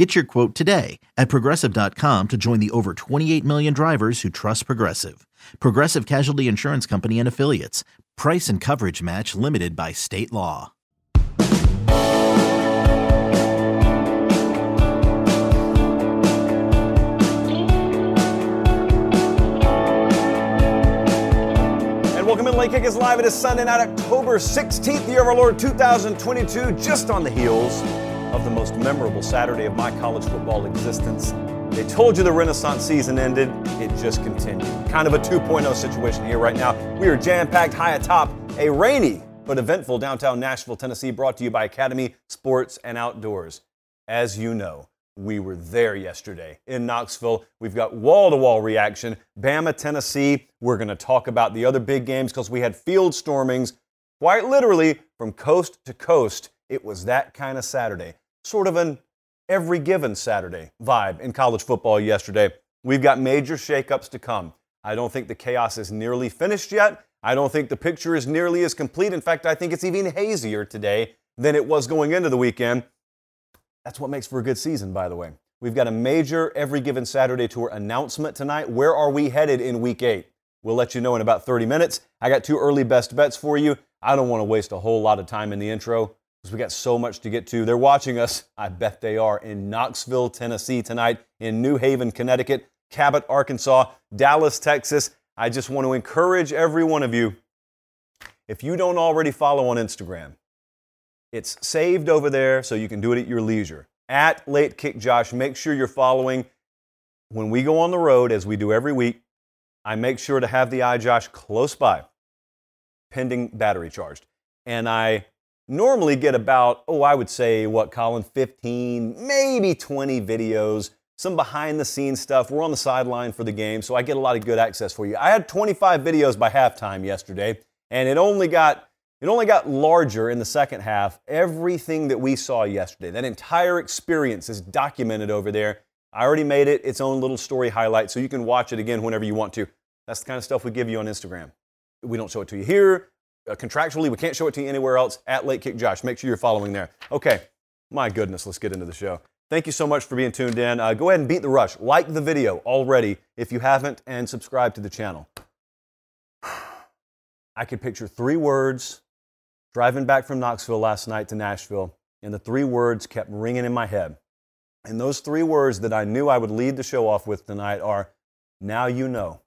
Get your quote today at progressive.com to join the over 28 million drivers who trust Progressive. Progressive Casualty Insurance Company and Affiliates. Price and coverage match limited by state law. And welcome in Late Kick is live. It is Sunday night, October 16th, the year of our Lord 2022, just on the heels of the most memorable Saturday of my college football existence. They told you the Renaissance season ended, it just continued. Kind of a 2.0 situation here right now. We are jam packed high atop a rainy but eventful downtown Nashville, Tennessee, brought to you by Academy Sports and Outdoors. As you know, we were there yesterday in Knoxville. We've got wall to wall reaction. Bama, Tennessee. We're going to talk about the other big games because we had field stormings quite literally from coast to coast. It was that kind of Saturday. Sort of an every given Saturday vibe in college football yesterday. We've got major shakeups to come. I don't think the chaos is nearly finished yet. I don't think the picture is nearly as complete. In fact, I think it's even hazier today than it was going into the weekend. That's what makes for a good season, by the way. We've got a major every given Saturday tour announcement tonight. Where are we headed in week eight? We'll let you know in about 30 minutes. I got two early best bets for you. I don't want to waste a whole lot of time in the intro because we got so much to get to. They're watching us, I bet they are, in Knoxville, Tennessee tonight, in New Haven, Connecticut, Cabot, Arkansas, Dallas, Texas. I just want to encourage every one of you, if you don't already follow on Instagram, it's saved over there so you can do it at your leisure. At Late Kick Josh, make sure you're following. When we go on the road, as we do every week, I make sure to have the iJosh close by, pending battery charged. And I normally get about, oh, I would say, what, Colin, 15, maybe 20 videos, some behind the scenes stuff. We're on the sideline for the game, so I get a lot of good access for you. I had 25 videos by halftime yesterday, and it only got it only got larger in the second half. Everything that we saw yesterday, that entire experience is documented over there. I already made it its own little story highlight, so you can watch it again whenever you want to. That's the kind of stuff we give you on Instagram. We don't show it to you here. Uh, contractually, we can't show it to you anywhere else at Late Kick Josh. Make sure you're following there. Okay, my goodness, let's get into the show. Thank you so much for being tuned in. Uh, go ahead and beat the rush. Like the video already if you haven't, and subscribe to the channel. I could picture three words driving back from Knoxville last night to Nashville, and the three words kept ringing in my head. And those three words that I knew I would lead the show off with tonight are now you know.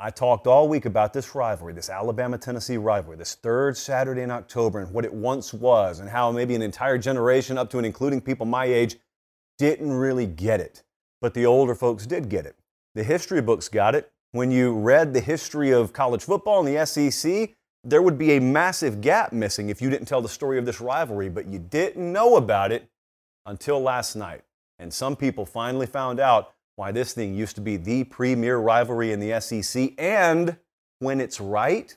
I talked all week about this rivalry, this Alabama Tennessee rivalry, this third Saturday in October, and what it once was, and how maybe an entire generation, up to and including people my age, didn't really get it. But the older folks did get it. The history books got it. When you read the history of college football and the SEC, there would be a massive gap missing if you didn't tell the story of this rivalry, but you didn't know about it until last night. And some people finally found out why this thing used to be the premier rivalry in the SEC. And when it's right,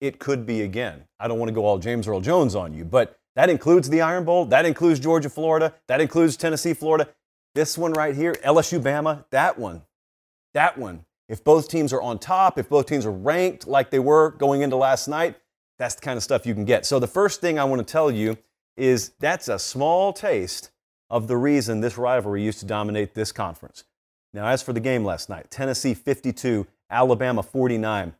it could be again. I don't want to go all James Earl Jones on you, but that includes the Iron Bowl, that includes Georgia, Florida, that includes Tennessee, Florida. This one right here, LSU, Bama, that one, that one. If both teams are on top, if both teams are ranked like they were going into last night, that's the kind of stuff you can get. So the first thing I want to tell you is that's a small taste of the reason this rivalry used to dominate this conference. Now, as for the game last night, Tennessee 52, Alabama 49.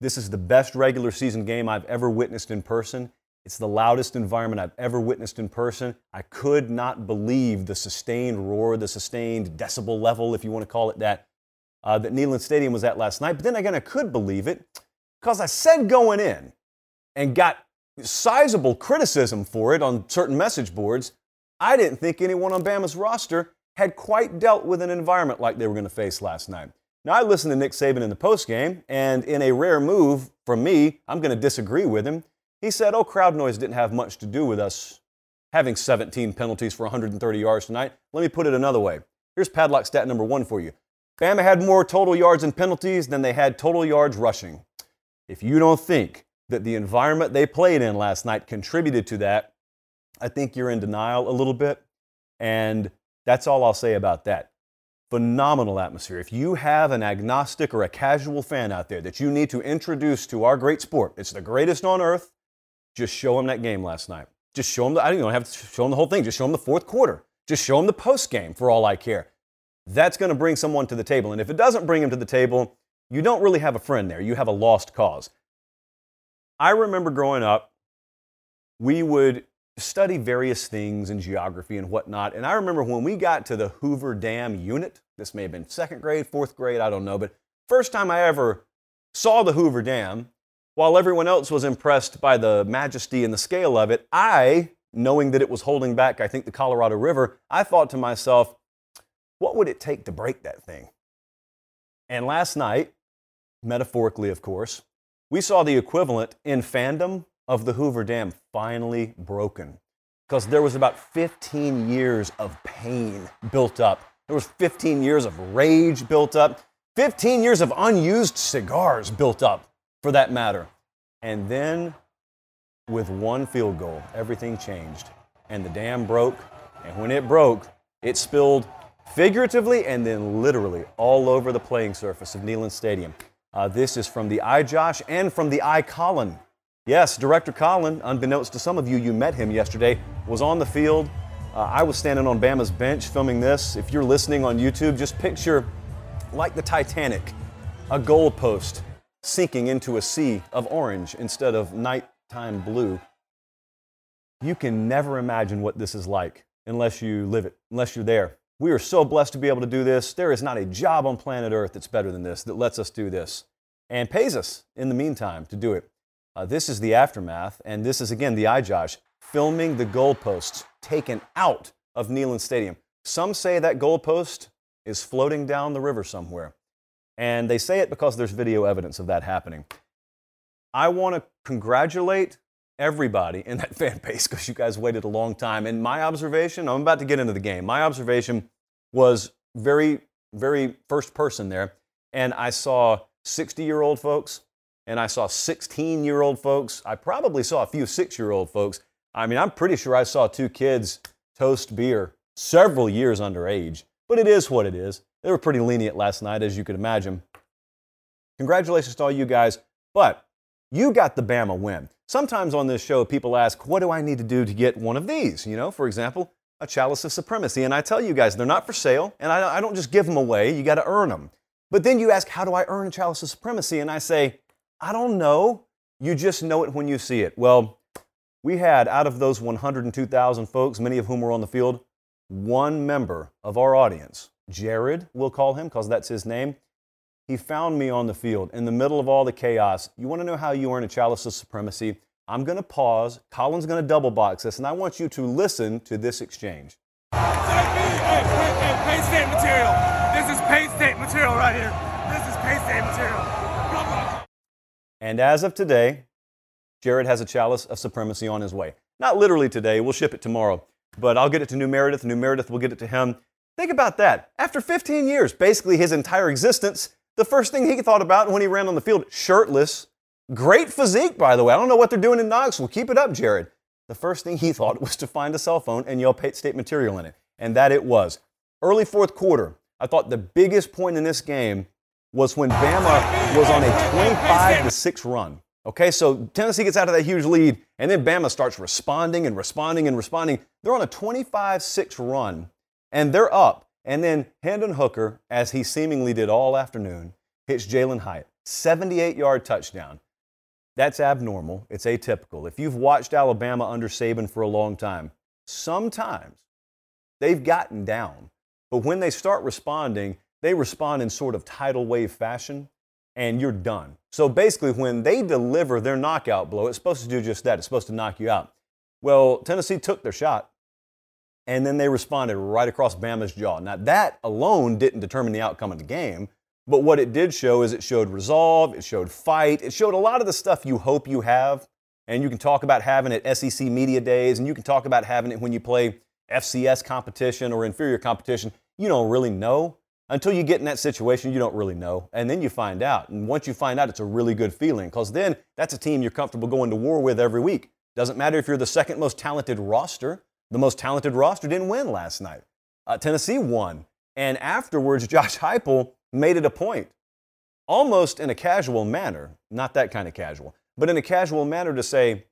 This is the best regular season game I've ever witnessed in person. It's the loudest environment I've ever witnessed in person. I could not believe the sustained roar, the sustained decibel level, if you want to call it that, uh, that Neyland Stadium was at last night. But then again, I could believe it because I said going in and got sizable criticism for it on certain message boards. I didn't think anyone on Bama's roster had quite dealt with an environment like they were going to face last night. Now, I listened to Nick Saban in the postgame, and in a rare move from me, I'm going to disagree with him. He said, Oh, crowd noise didn't have much to do with us having 17 penalties for 130 yards tonight. Let me put it another way. Here's padlock stat number one for you Bama had more total yards and penalties than they had total yards rushing. If you don't think that the environment they played in last night contributed to that, I think you're in denial a little bit. And that's all I'll say about that. Phenomenal atmosphere. If you have an agnostic or a casual fan out there that you need to introduce to our great sport, it's the greatest on earth, just show them that game last night. Just show them, the, I don't even have to show them the whole thing, just show them the fourth quarter. Just show them the post game for all I care. That's going to bring someone to the table. And if it doesn't bring him to the table, you don't really have a friend there. You have a lost cause. I remember growing up, we would study various things in geography and whatnot. And I remember when we got to the Hoover Dam unit, this may have been second grade, fourth grade, I don't know, but first time I ever saw the Hoover Dam, while everyone else was impressed by the majesty and the scale of it, I, knowing that it was holding back, I think, the Colorado River, I thought to myself, what would it take to break that thing? And last night, metaphorically, of course, we saw the equivalent in fandom of the Hoover Dam finally broken because there was about 15 years of pain built up. There was 15 years of rage built up, 15 years of unused cigars built up, for that matter. And then, with one field goal, everything changed. And the dam broke. And when it broke, it spilled figuratively and then literally all over the playing surface of Neyland Stadium. Uh, this is from the I Josh and from the iColin Yes, Director Colin, unbeknownst to some of you, you met him yesterday, was on the field. Uh, I was standing on Bama's bench filming this. If you're listening on YouTube, just picture like the Titanic, a goalpost sinking into a sea of orange instead of nighttime blue. You can never imagine what this is like unless you live it, unless you're there. We are so blessed to be able to do this. There is not a job on planet Earth that's better than this, that lets us do this and pays us in the meantime to do it. Uh, this is the aftermath, and this is again the iJosh filming the goalposts taken out of Neyland Stadium. Some say that goalpost is floating down the river somewhere, and they say it because there's video evidence of that happening. I want to congratulate everybody in that fan base because you guys waited a long time. And my observation, I'm about to get into the game. My observation was very, very first person there, and I saw 60 year old folks and I saw 16 year old folks. I probably saw a few six year old folks. I mean, I'm pretty sure I saw two kids toast beer several years underage, but it is what it is. They were pretty lenient last night, as you could imagine. Congratulations to all you guys, but you got the Bama win. Sometimes on this show, people ask, What do I need to do to get one of these? You know, for example, a chalice of supremacy. And I tell you guys, they're not for sale, and I, don't just give them away. You got to earn them. But then you ask, How do I earn a chalice of supremacy? And I say, I don't know. You just know it when you see it. Well, we had out of those 102,000 folks, many of whom were on the field, one member of our audience, Jared, we'll call him because that's his name. He found me on the field in the middle of all the chaos. You want to know how you earn a chalice of supremacy? I'm going to pause. Colin's going to double box this, and I want you to listen to this exchange. Hey, hey, hey, Pate State material. This is Pate State material right here. This is Pate State material. And as of today, Jared has a chalice of supremacy on his way. Not literally today, we'll ship it tomorrow, but I'll get it to New Meredith. New Meredith will get it to him. Think about that. After 15 years, basically his entire existence, the first thing he thought about when he ran on the field, shirtless, great physique, by the way. I don't know what they're doing in Knoxville. Keep it up, Jared. The first thing he thought was to find a cell phone and yell State material in it. And that it was. Early fourth quarter, I thought the biggest point in this game was when Bama was on a 25 to 6 run. Okay, so Tennessee gets out of that huge lead, and then Bama starts responding and responding and responding. They're on a 25 6 run, and they're up. And then Hendon Hooker, as he seemingly did all afternoon, hits Jalin Hyatt. 78 yard touchdown. That's abnormal. It's atypical. If you've watched Alabama under Saban for a long time, sometimes they've gotten down. But when they start responding, they respond in sort of tidal wave fashion, and you're done. So basically, when they deliver their knockout blow, it's supposed to do just that. It's supposed to knock you out. Well, Tennessee took their shot, and then they responded right across Bama's jaw. Now, that alone didn't determine the outcome of the game, but what it did show is it showed resolve, it showed fight, it showed a lot of the stuff you hope you have. And you can talk about having it SEC Media Days, and you can talk about having it when you play FCS competition or inferior competition. You don't really know Until you get in that situation, you don't really know. And then you find out. And once you find out, it's a really good feeling because then that's a team you're comfortable going to war with every week. Doesn't matter if you're the second most talented roster. The most talented roster didn't win last night. Uh, Tennessee won. And afterwards, Josh Heupel made it a point, almost in a casual manner, not that kind of casual, but in a casual manner to say,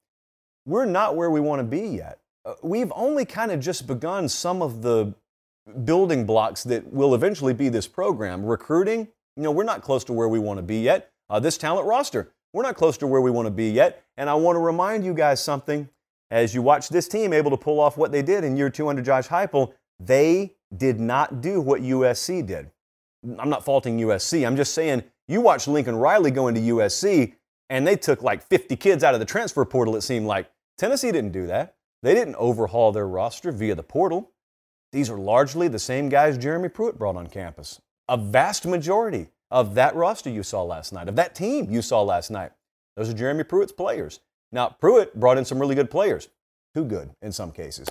we're not where we want to be yet. Uh, we've only kind of just begun some of the building blocks that will eventually be this program. Recruiting, you know, we're not close to where we want to be yet. Uh, this talent roster, we're not close to where we want to be yet. And I want to remind you guys something. As you watch this team able to pull off what they did in year two under Josh Heupel, they did not do what USC did. I'm not faulting USC. I'm just saying you watch Lincoln Riley go into USC and they took like 50 kids out of the transfer portal, it seemed like. Tennessee didn't do that. They didn't overhaul their roster via the portal. These are largely the same guys Jeremy Pruitt brought on campus. A vast majority of that roster you saw last night, of that team you saw last night, those are Jeremy Pruitt's players. Now, Pruitt brought in some really good players, too good in some cases.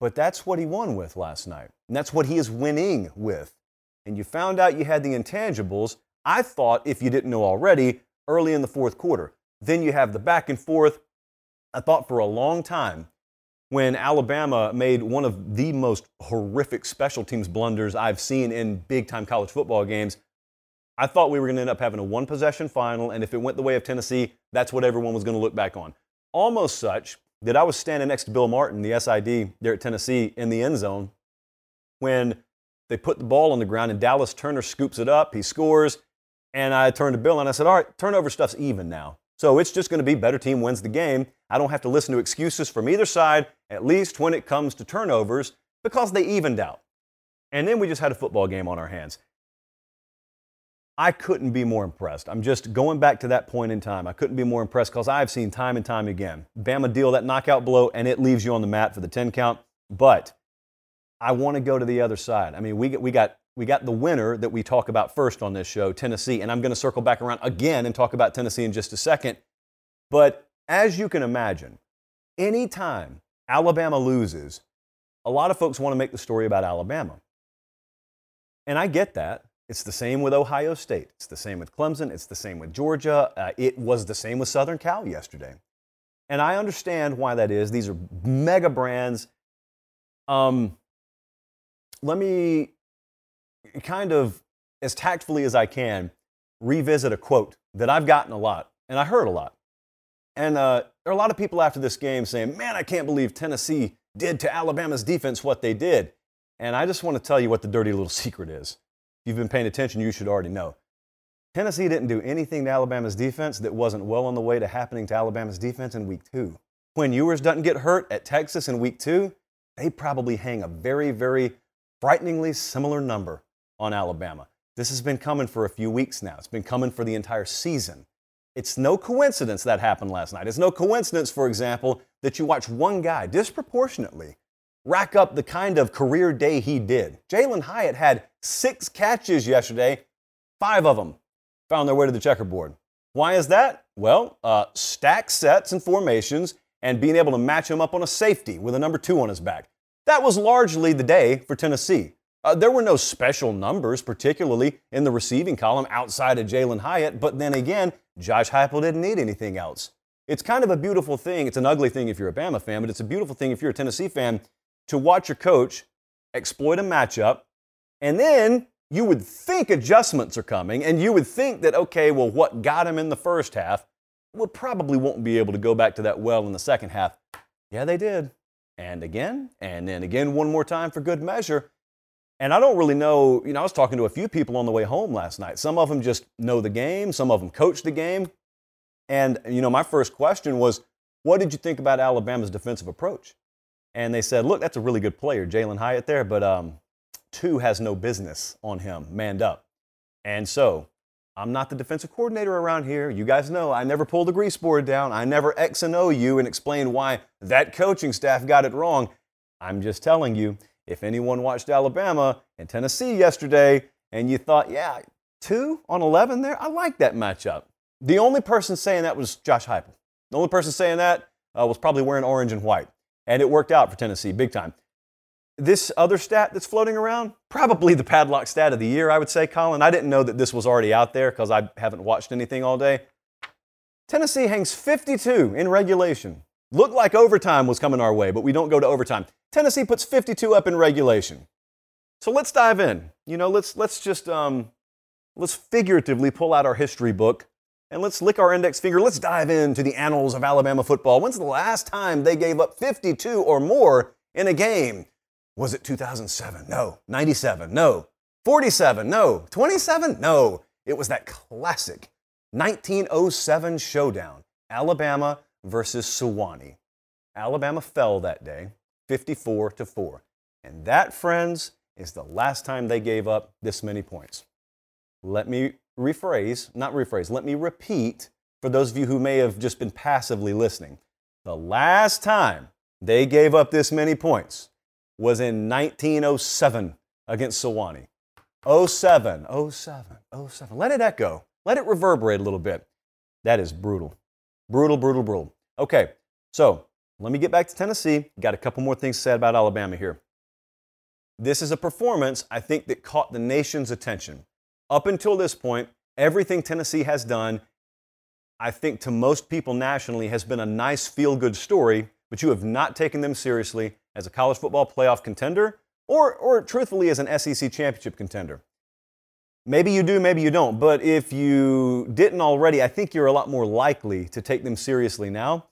But that's what he won with last night. And that's what he is winning with. And you found out you had the intangibles, I thought, if you didn't know already, early in the fourth quarter. Then you have the back and forth. I thought for a long time when Alabama made one of the most horrific special teams blunders I've seen in big time college football games. I thought we were going to end up having a one possession final, and if it went the way of Tennessee, that's what everyone was going to look back on. Almost such that I was standing next to Bill Martin, the SID there at Tennessee, in the end zone when they put the ball on the ground and Dallas Turner scoops it up. He scores. And I turned to Bill and I said, All right, turnover stuff's even now. So it's just going to be better team wins the game. I don't have to listen to excuses from either side, at least when it comes to turnovers, because they evened out. And then we just had a football game on our hands. I couldn't be more impressed. I'm just going back to that point in time. I couldn't be more impressed because I've seen time and time again Bama deal that knockout blow and it leaves you on the mat for the 10 count. But I want to go to the other side. I mean, we, we got we got the winner that we talk about first on this show, Tennessee, and I'm going to circle back around again and talk about Tennessee in just a second. But as you can imagine, anytime Alabama loses, a lot of folks want to make the story about Alabama. And I get that. It's the same with Ohio State. It's the same with Clemson. It's the same with Georgia. Uh, it was the same with Southern Cal yesterday. And I understand why that is. These are mega brands. Um, let me kind of, as tactfully as I can, revisit a quote that I've gotten a lot and I heard a lot. And uh, there are a lot of people after this game saying, man, I can't believe Tennessee did to Alabama's defense what they did. And I just want to tell you what the dirty little secret is. If you've been paying attention, you should already know. Tennessee didn't do anything to Alabama's defense that wasn't well on the way to happening to Alabama's defense in week two. When Ewers doesn't get hurt at Texas in week two, they probably hang a very, very frighteningly similar number on Alabama. This has been coming for a few weeks now. It's been coming for the entire season. It's no coincidence that happened last night. It's no coincidence, for example, that you watch one guy disproportionately rack up the kind of career day he did. Jalin Hyatt had six catches yesterday, five of them found their way to the checkerboard. Why is that? Well, uh, stack sets and formations and being able to match him up on a safety with a number two on his back. That was largely the day for Tennessee. Uh, there were no special numbers, particularly in the receiving column outside of Jalin Hyatt, but then again, Josh Heupel didn't need anything else. It's kind of a beautiful thing. It's an ugly thing if you're a Bama fan, but it's a beautiful thing if you're a Tennessee fan to watch your coach exploit a matchup, and then you would think adjustments are coming, and you would think that, okay, well, what got him in the first half, we probably won't be able to go back to that well in the second half. Yeah, they did. And again, and then again, one more time for good measure. And I don't really know, you know, I was talking to a few people on the way home last night. Some of them just know the game, some of them coach the game. And, you know, my first question was, what did you think about Alabama's defensive approach? And they said, look, that's a really good player, Jalin Hyatt there, but um, two has no business on him, manned up. And so I'm not the defensive coordinator around here. You guys know I never pull the grease board down. I never X and O you and explain why that coaching staff got it wrong. I'm just telling you, if anyone watched Alabama and Tennessee yesterday and you thought, yeah, two on 11 there, I like that matchup. The only person saying that was Josh Heupel. The only person saying that uh, was probably wearing orange and white. And it worked out for Tennessee big time. this other stat that's floating around, probably the padlock stat of the year, I would say, Colin. I didn't know that this was already out there because I haven't watched anything all day. Tennessee hangs 52 in regulation. Looked like overtime was coming our way, but we don't go to overtime. Tennessee puts 52 up in regulation. So let's dive in. You know, let's let's just um, let's figuratively pull out our history book and let's lick our index finger. Let's dive into the annals of Alabama football. When's the last time they gave up 52 or more in a game? Was it 2007? No. 97? No. 47? No. 27? No. It was that classic 1907 showdown Alabama versus Sewanee. Alabama fell that day, 54 to 4. And that, friends, is the last time they gave up this many points. Let me rephrase, not rephrase, let me repeat for those of you who may have just been passively listening. The last time they gave up this many points was in 1907 against Sewanee. 07, 07, 07. Let it echo. Let it reverberate a little bit. That is brutal. Brutal, brutal, brutal. Okay, so let me get back to Tennessee. Got a couple more things said about Alabama here. This is a performance, I think, that caught the nation's attention. Up until this point, everything Tennessee has done, I think, to most people nationally, has been a nice feel good story, but you have not taken them seriously as a college football playoff contender or, or truthfully as an SEC championship contender. Maybe you do, maybe you don't, but if you didn't already, I think you're a lot more likely to take them seriously now.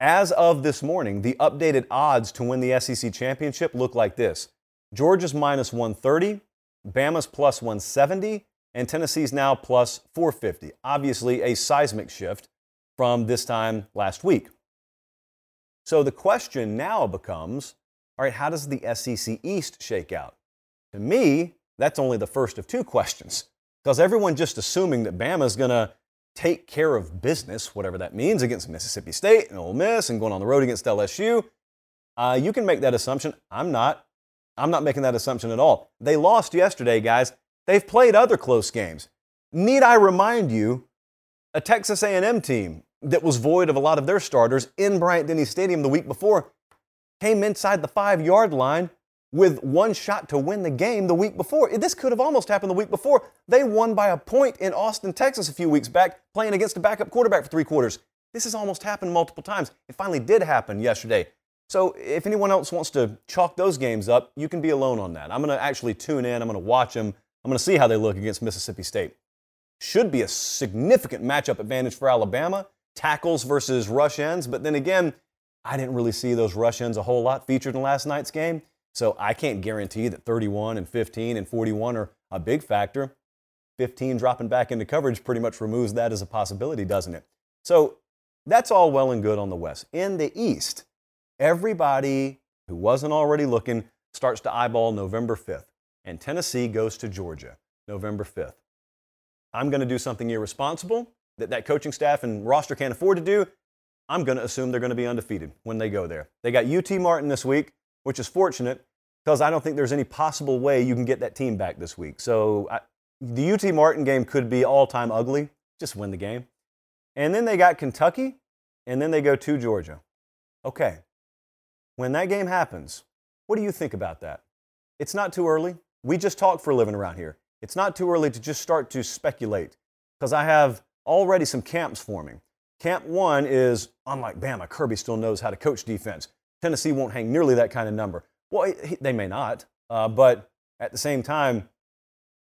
As of this morning, the updated odds to win the SEC championship look like this Georgia's minus 130, Bama's plus 170, and Tennessee's now plus 450. Obviously, a seismic shift from this time last week. So the question now becomes all right, how does the SEC East shake out? To me, that's only the first of two questions. Because everyone just assuming that Bama is going to take care of business, whatever that means, against Mississippi State and Ole Miss and going on the road against LSU, uh, you can make that assumption. I'm not. I'm not making that assumption at all. They lost yesterday, guys. They've played other close games. Need I remind you, a Texas A&M team that was void of a lot of their starters in Bryant-Denny Stadium the week before came inside the five-yard line with one shot to win the game the week before. This could have almost happened the week before. They won by a point in Austin, Texas a few weeks back, playing against a backup quarterback for three quarters. This has almost happened multiple times. It finally did happen yesterday. So if anyone else wants to chalk those games up, you can be alone on that. I'm going to actually tune in. I'm going to watch them. I'm going to see how they look against Mississippi State. Should be a significant matchup advantage for Alabama, tackles versus rush ends. But then again, I didn't really see those rush ends a whole lot featured in last night's game. So I can't guarantee that 31 and 15 and 41 are a big factor. 15 dropping back into coverage pretty much removes that as a possibility, doesn't it? So that's all well and good on the West. In the East, everybody who wasn't already looking starts to eyeball November 5th, and Tennessee goes to Georgia November 5th. I'm going to do something irresponsible that that coaching staff and roster can't afford to do. I'm going to assume they're going to be undefeated when they go there. They got UT Martin this week which is fortunate because I don't think there's any possible way you can get that team back this week. So I, the UT Martin game could be all time ugly. Just win the game. And then they got Kentucky, and then they go to Georgia. Okay. When that game happens, what do you think about that? It's not too early. We just talk for a living around here. It's not too early to just start to speculate because I have already some camps forming. Camp one is unlike Bama, Kirby still knows how to coach defense. Tennessee won't hang nearly that kind of number. Well, they may not, uh, but at the same time,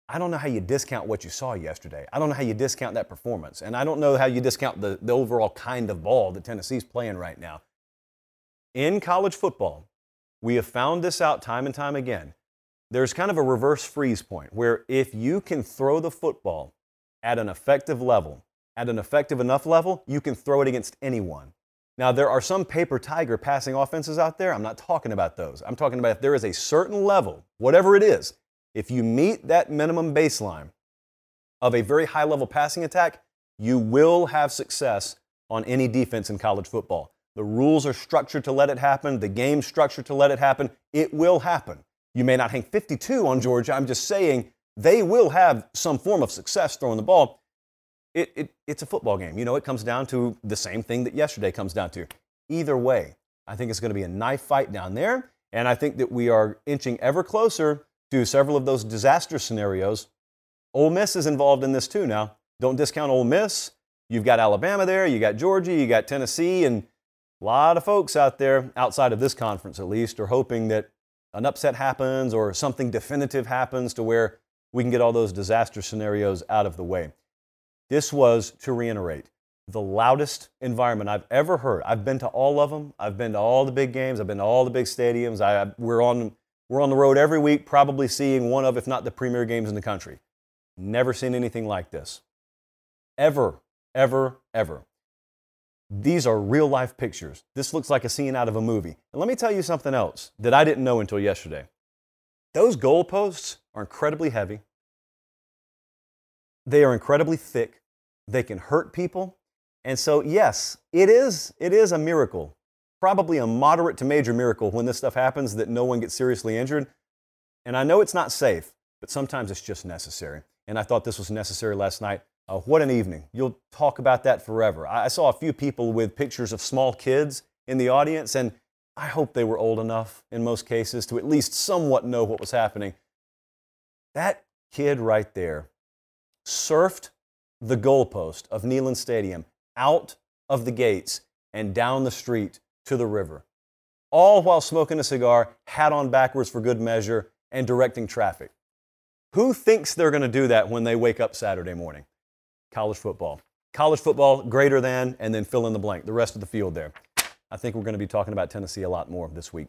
I don't know how you discount what you saw yesterday. I don't know how you discount that performance. And I don't know how you discount the, the overall kind of ball that Tennessee's playing right now. In college football, we have found this out time and time again. There's kind of a reverse freeze point where if you can throw the football at an effective level, at an effective enough level, you can throw it against anyone. Now, there are some paper tiger passing offenses out there. I'm not talking about those. I'm talking about if there is a certain level, whatever it is, if you meet that minimum baseline of a very high level passing attack, you will have success on any defense in college football. The rules are structured to let it happen, the game's structured to let it happen. It will happen. You may not hang 52 on Georgia. I'm just saying they will have some form of success throwing the ball it, it, it's a football game. You know, it comes down to the same thing that yesterday comes down to. Either way, I think it's going to be a knife fight down there. And I think that we are inching ever closer to several of those disaster scenarios. Ole Miss is involved in this too now. Don't discount Ole Miss. You've got Alabama there, you got Georgia, you got Tennessee, and a lot of folks out there, outside of this conference at least, are hoping that an upset happens or something definitive happens to where we can get all those disaster scenarios out of the way. This was, to reiterate, the loudest environment I've ever heard. I've been to all of them. I've been to all the big games. I've been to all the big stadiums. I, we're, on, we're on the road every week, probably seeing one of, if not the premier games in the country. Never seen anything like this. Ever, ever, ever. These are real life pictures. This looks like a scene out of a movie. And let me tell you something else that I didn't know until yesterday. Those goalposts are incredibly heavy. They are incredibly thick. They can hurt people. And so, yes, it is, it is a miracle, probably a moderate to major miracle when this stuff happens that no one gets seriously injured. And I know it's not safe, but sometimes it's just necessary. And I thought this was necessary last night. Uh, what an evening. You'll talk about that forever. I, I saw a few people with pictures of small kids in the audience, and I hope they were old enough in most cases to at least somewhat know what was happening. That kid right there surfed the goalpost of Neyland Stadium out of the gates and down the street to the river, all while smoking a cigar, hat on backwards for good measure, and directing traffic. Who thinks they're going to do that when they wake up Saturday morning? College football. College football greater than, and then fill in the blank, the rest of the field there. I think we're going to be talking about Tennessee a lot more this week.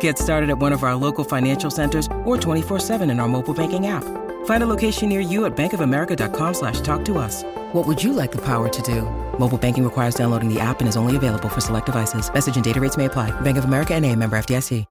Get started at one of our local financial centers or 24-7 in our mobile banking app. Find a location near you at bankofamerica.com slash talk to us. What would you like the power to do? Mobile banking requires downloading the app and is only available for select devices. Message and data rates may apply. Bank of America and a member FDIC.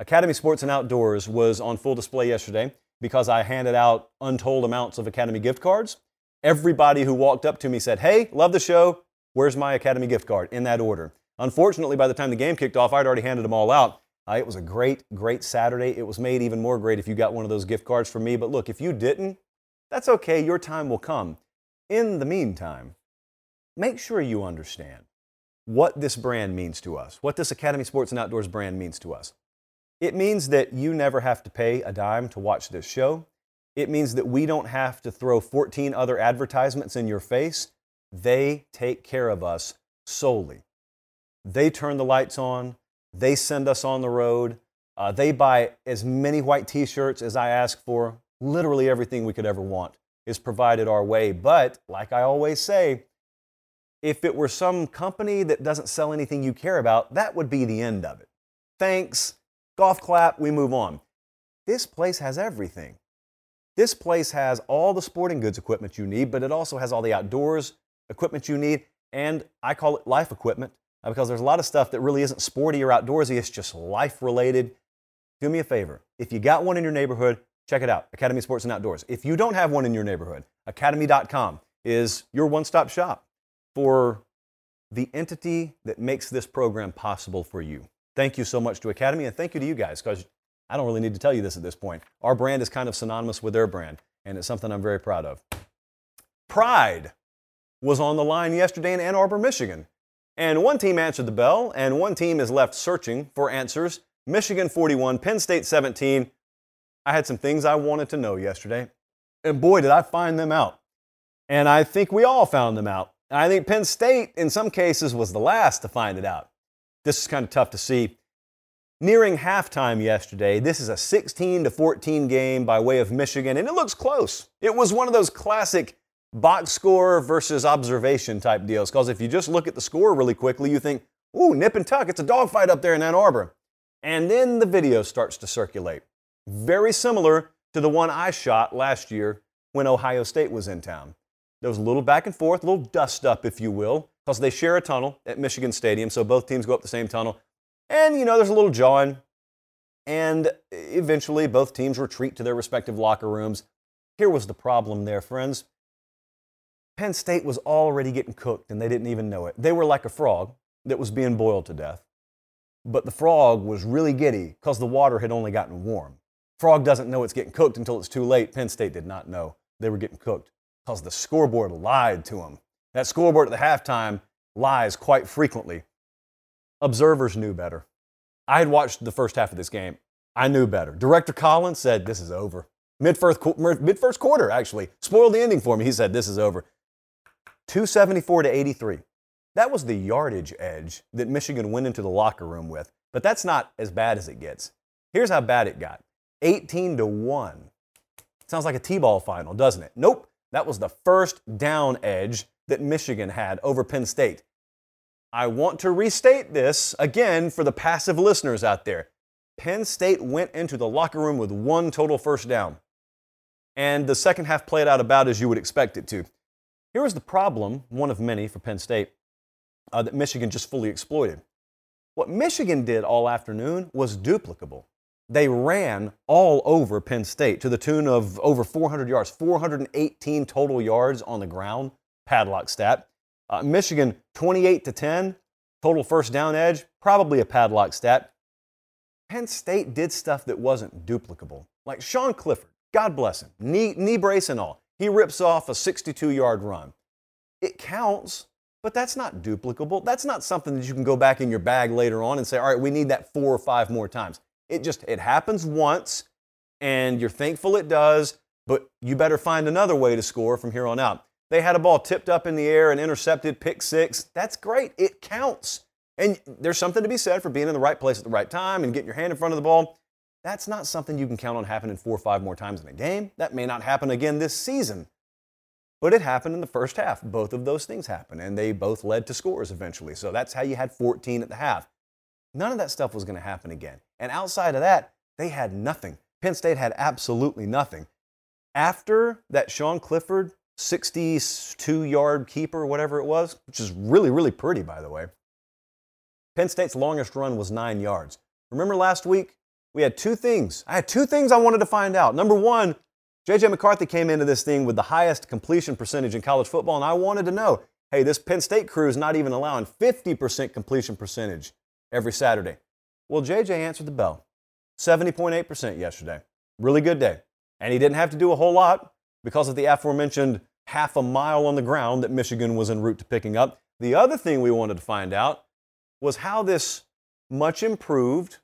Academy Sports and Outdoors was on full display yesterday because I handed out untold amounts of Academy gift cards. Everybody who walked up to me said, Hey, love the show. Where's my Academy gift card? In that order. Unfortunately, by the time the game kicked off, I'd already handed them all out. Uh, it was a great, great Saturday. It was made even more great if you got one of those gift cards from me. But look, if you didn't, that's okay. Your time will come. In the meantime, make sure you understand what this brand means to us, what this Academy Sports and Outdoors brand means to us. It means that you never have to pay a dime to watch this show. It means that we don't have to throw 14 other advertisements in your face. They take care of us solely. They turn the lights on, they send us on the road, uh, they buy as many white t shirts as I ask for. Literally everything we could ever want is provided our way. But, like I always say, if it were some company that doesn't sell anything you care about, that would be the end of it. Thanks, golf clap, we move on. This place has everything. This place has all the sporting goods equipment you need, but it also has all the outdoors equipment you need, and I call it life equipment uh, because there's a lot of stuff that really isn't sporty or outdoorsy, it's just life related. Do me a favor. If you got one in your neighborhood, check it out Academy Sports and Outdoors. If you don't have one in your neighborhood, academy.com is your one stop shop for the entity that makes this program possible for you. Thank you so much to Academy, and thank you to you guys, because I don't really need to tell you this at this point. Our brand is kind of synonymous with their brand, and it's something I'm very proud of. Pride was on the line yesterday in Ann Arbor, Michigan. And one team answered the bell, and one team is left searching for answers. Michigan 41, Penn State 17. I had some things I wanted to know yesterday, and boy, did I find them out. And I think we all found them out. I think Penn State, in some cases, was the last to find it out. This is kind of tough to see. Nearing halftime yesterday, this is a 16 to 14 game by way of Michigan, and it looks close. It was one of those classic box score versus observation type deals. Because if you just look at the score really quickly, you think, Ooh, nip and tuck. It's a dogfight up there in Ann Arbor. And then the video starts to circulate. Very similar to the one I shot last year when Ohio State was in town. There was a little back and forth, a little dust up, if you will, because they share a tunnel at Michigan Stadium, so both teams go up the same tunnel. And, you know, there's a little jawing. And eventually, both teams retreat to their respective locker rooms. Here was the problem there, friends. Penn State was already getting cooked, and they didn't even know it. They were like a frog that was being boiled to death. But the frog was really giddy because the water had only gotten warm. Frog doesn't know it's getting cooked until it's too late. Penn State did not know they were getting cooked because the scoreboard lied to them. That scoreboard at the halftime lies quite frequently. Observers knew better. I had watched the first half of this game. I knew better. Director Collins said, This is over. Mid first, quarter, actually. Spoiled the ending for me. He said, This is over. 274 to 83. That was the yardage edge that Michigan went into the locker room with. But that's not as bad as it gets. Here's how bad it got 18 to 1. Sounds like a T ball final, doesn't it? Nope. That was the first down edge that Michigan had over Penn State. I want to restate this again for the passive listeners out there. Penn State went into the locker room with one total first down. And the second half played out about as you would expect it to. Here was the problem, one of many for Penn State, uh, that Michigan just fully exploited. What Michigan did all afternoon was duplicable. They ran all over Penn State to the tune of over 400 yards, 418 total yards on the ground, padlock stat. Uh, Michigan 28 to 10, total first down edge, probably a padlock stat. Penn State did stuff that wasn't duplicable. Like Sean Clifford, God bless him, knee, knee brace and all. He rips off a 62 yard run. It counts, but that's not duplicable. That's not something that you can go back in your bag later on and say, all right, we need that four or five more times. It just it happens once and you're thankful it does, but you better find another way to score from here on out. They had a ball tipped up in the air and intercepted, pick six. That's great. It counts. And there's something to be said for being in the right place at the right time and getting your hand in front of the ball. That's not something you can count on happening four or five more times in a game. That may not happen again this season. But it happened in the first half. Both of those things happened, and they both led to scores eventually. So that's how you had 14 at the half. None of that stuff was going to happen again. And outside of that, they had nothing. Penn State had absolutely nothing. After that Sean Clifford 62 yard keeper, whatever it was, which is really, really pretty, by the way. Penn State's longest run was nine yards. Remember last week? We had two things. I had two things I wanted to find out. Number one, JJ McCarthy came into this thing with the highest completion percentage in college football, and I wanted to know hey, this Penn State crew is not even allowing 50% completion percentage every Saturday. Well, JJ answered the bell 70.8% yesterday. Really good day. And he didn't have to do a whole lot because of the aforementioned half a mile on the ground that Michigan was en route to picking up. The other thing we wanted to find out was how this much improved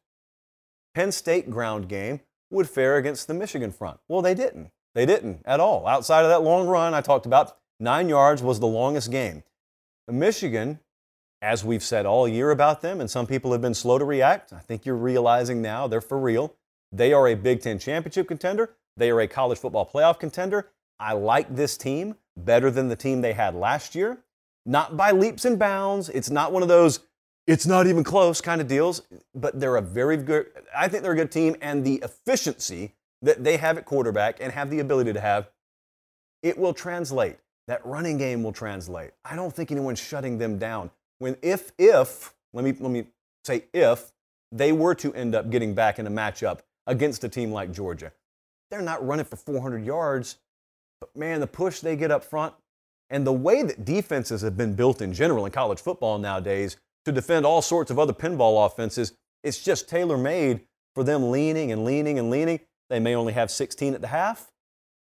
Penn State ground game would fare against the Michigan front. Well, they didn't. They didn't at all. Outside of that long run I talked about, nine yards was the longest game. Michigan, as we've said all year about them, and some people have been slow to react, I think you're realizing now they're for real. They are a Big Ten championship contender. They are a college football playoff contender. I like this team better than the team they had last year. Not by leaps and bounds. It's not one of those, it's not even close kind of deals, but they're a very good, I think they're a good team, and the efficiency that they have at quarterback and have the ability to have, it will translate. That running game will translate. I don't think anyone's shutting them down. When if if let me let me say if they were to end up getting back in a matchup against a team like Georgia, they're not running for 400 yards but man, the push they get up front and the way that defenses have been built in general in college football nowadays to defend all sorts of other pinball offenses, it's just tailor made for them leaning and leaning and leaning. They may only have 16 at the half,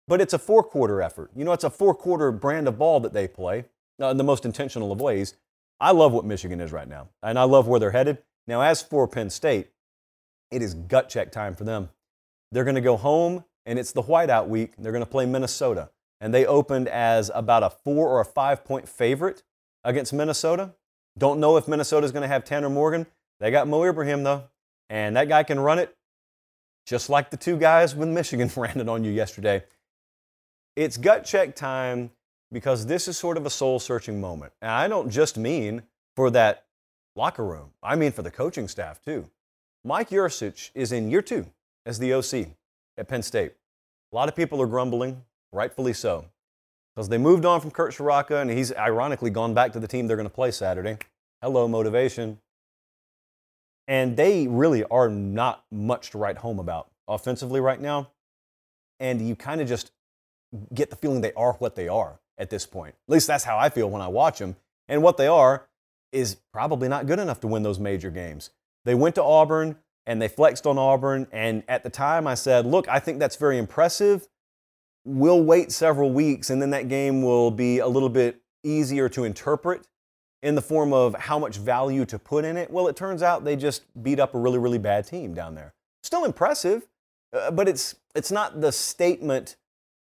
but it's a four quarter effort. You know, it's a four quarter brand of ball that they play uh, in the most intentional of ways. I love what Michigan is right now, and I love where they're headed. Now, as for Penn State, it is gut check time for them. They're going to go home and it's the whiteout week. They're going to play Minnesota. And they opened as about a four or a five point favorite against Minnesota. Don't know if Minnesota's going to have Tanner Morgan. They got Mo Ibrahim, though, and that guy can run it just like the two guys with Michigan ran it on you yesterday. It's gut check time because this is sort of a soul searching moment. And I don't just mean for that locker room. I mean, for the coaching staff, too. Mike Yurcich is in year two as the OC at Penn State. A lot of people are grumbling, rightfully so, because they moved on from Kurt Ciarrocca, and he's ironically gone back to the team they're going to play Saturday. Hello, motivation. And they really are not much to write home about offensively right now. And you kind of just get the feeling they are what they are at this point. At least that's how I feel when I watch them. And what they are is probably not good enough to win those major games. They went to Auburn and they flexed on Auburn. And at the time, I said, look, I think that's very impressive. We'll wait several weeks, and then that game will be a little bit easier to interpret in the form of how much value to put in it. Well, it turns out they just beat up a really, really bad team down there. Still impressive, uh, but it's, it's not the statement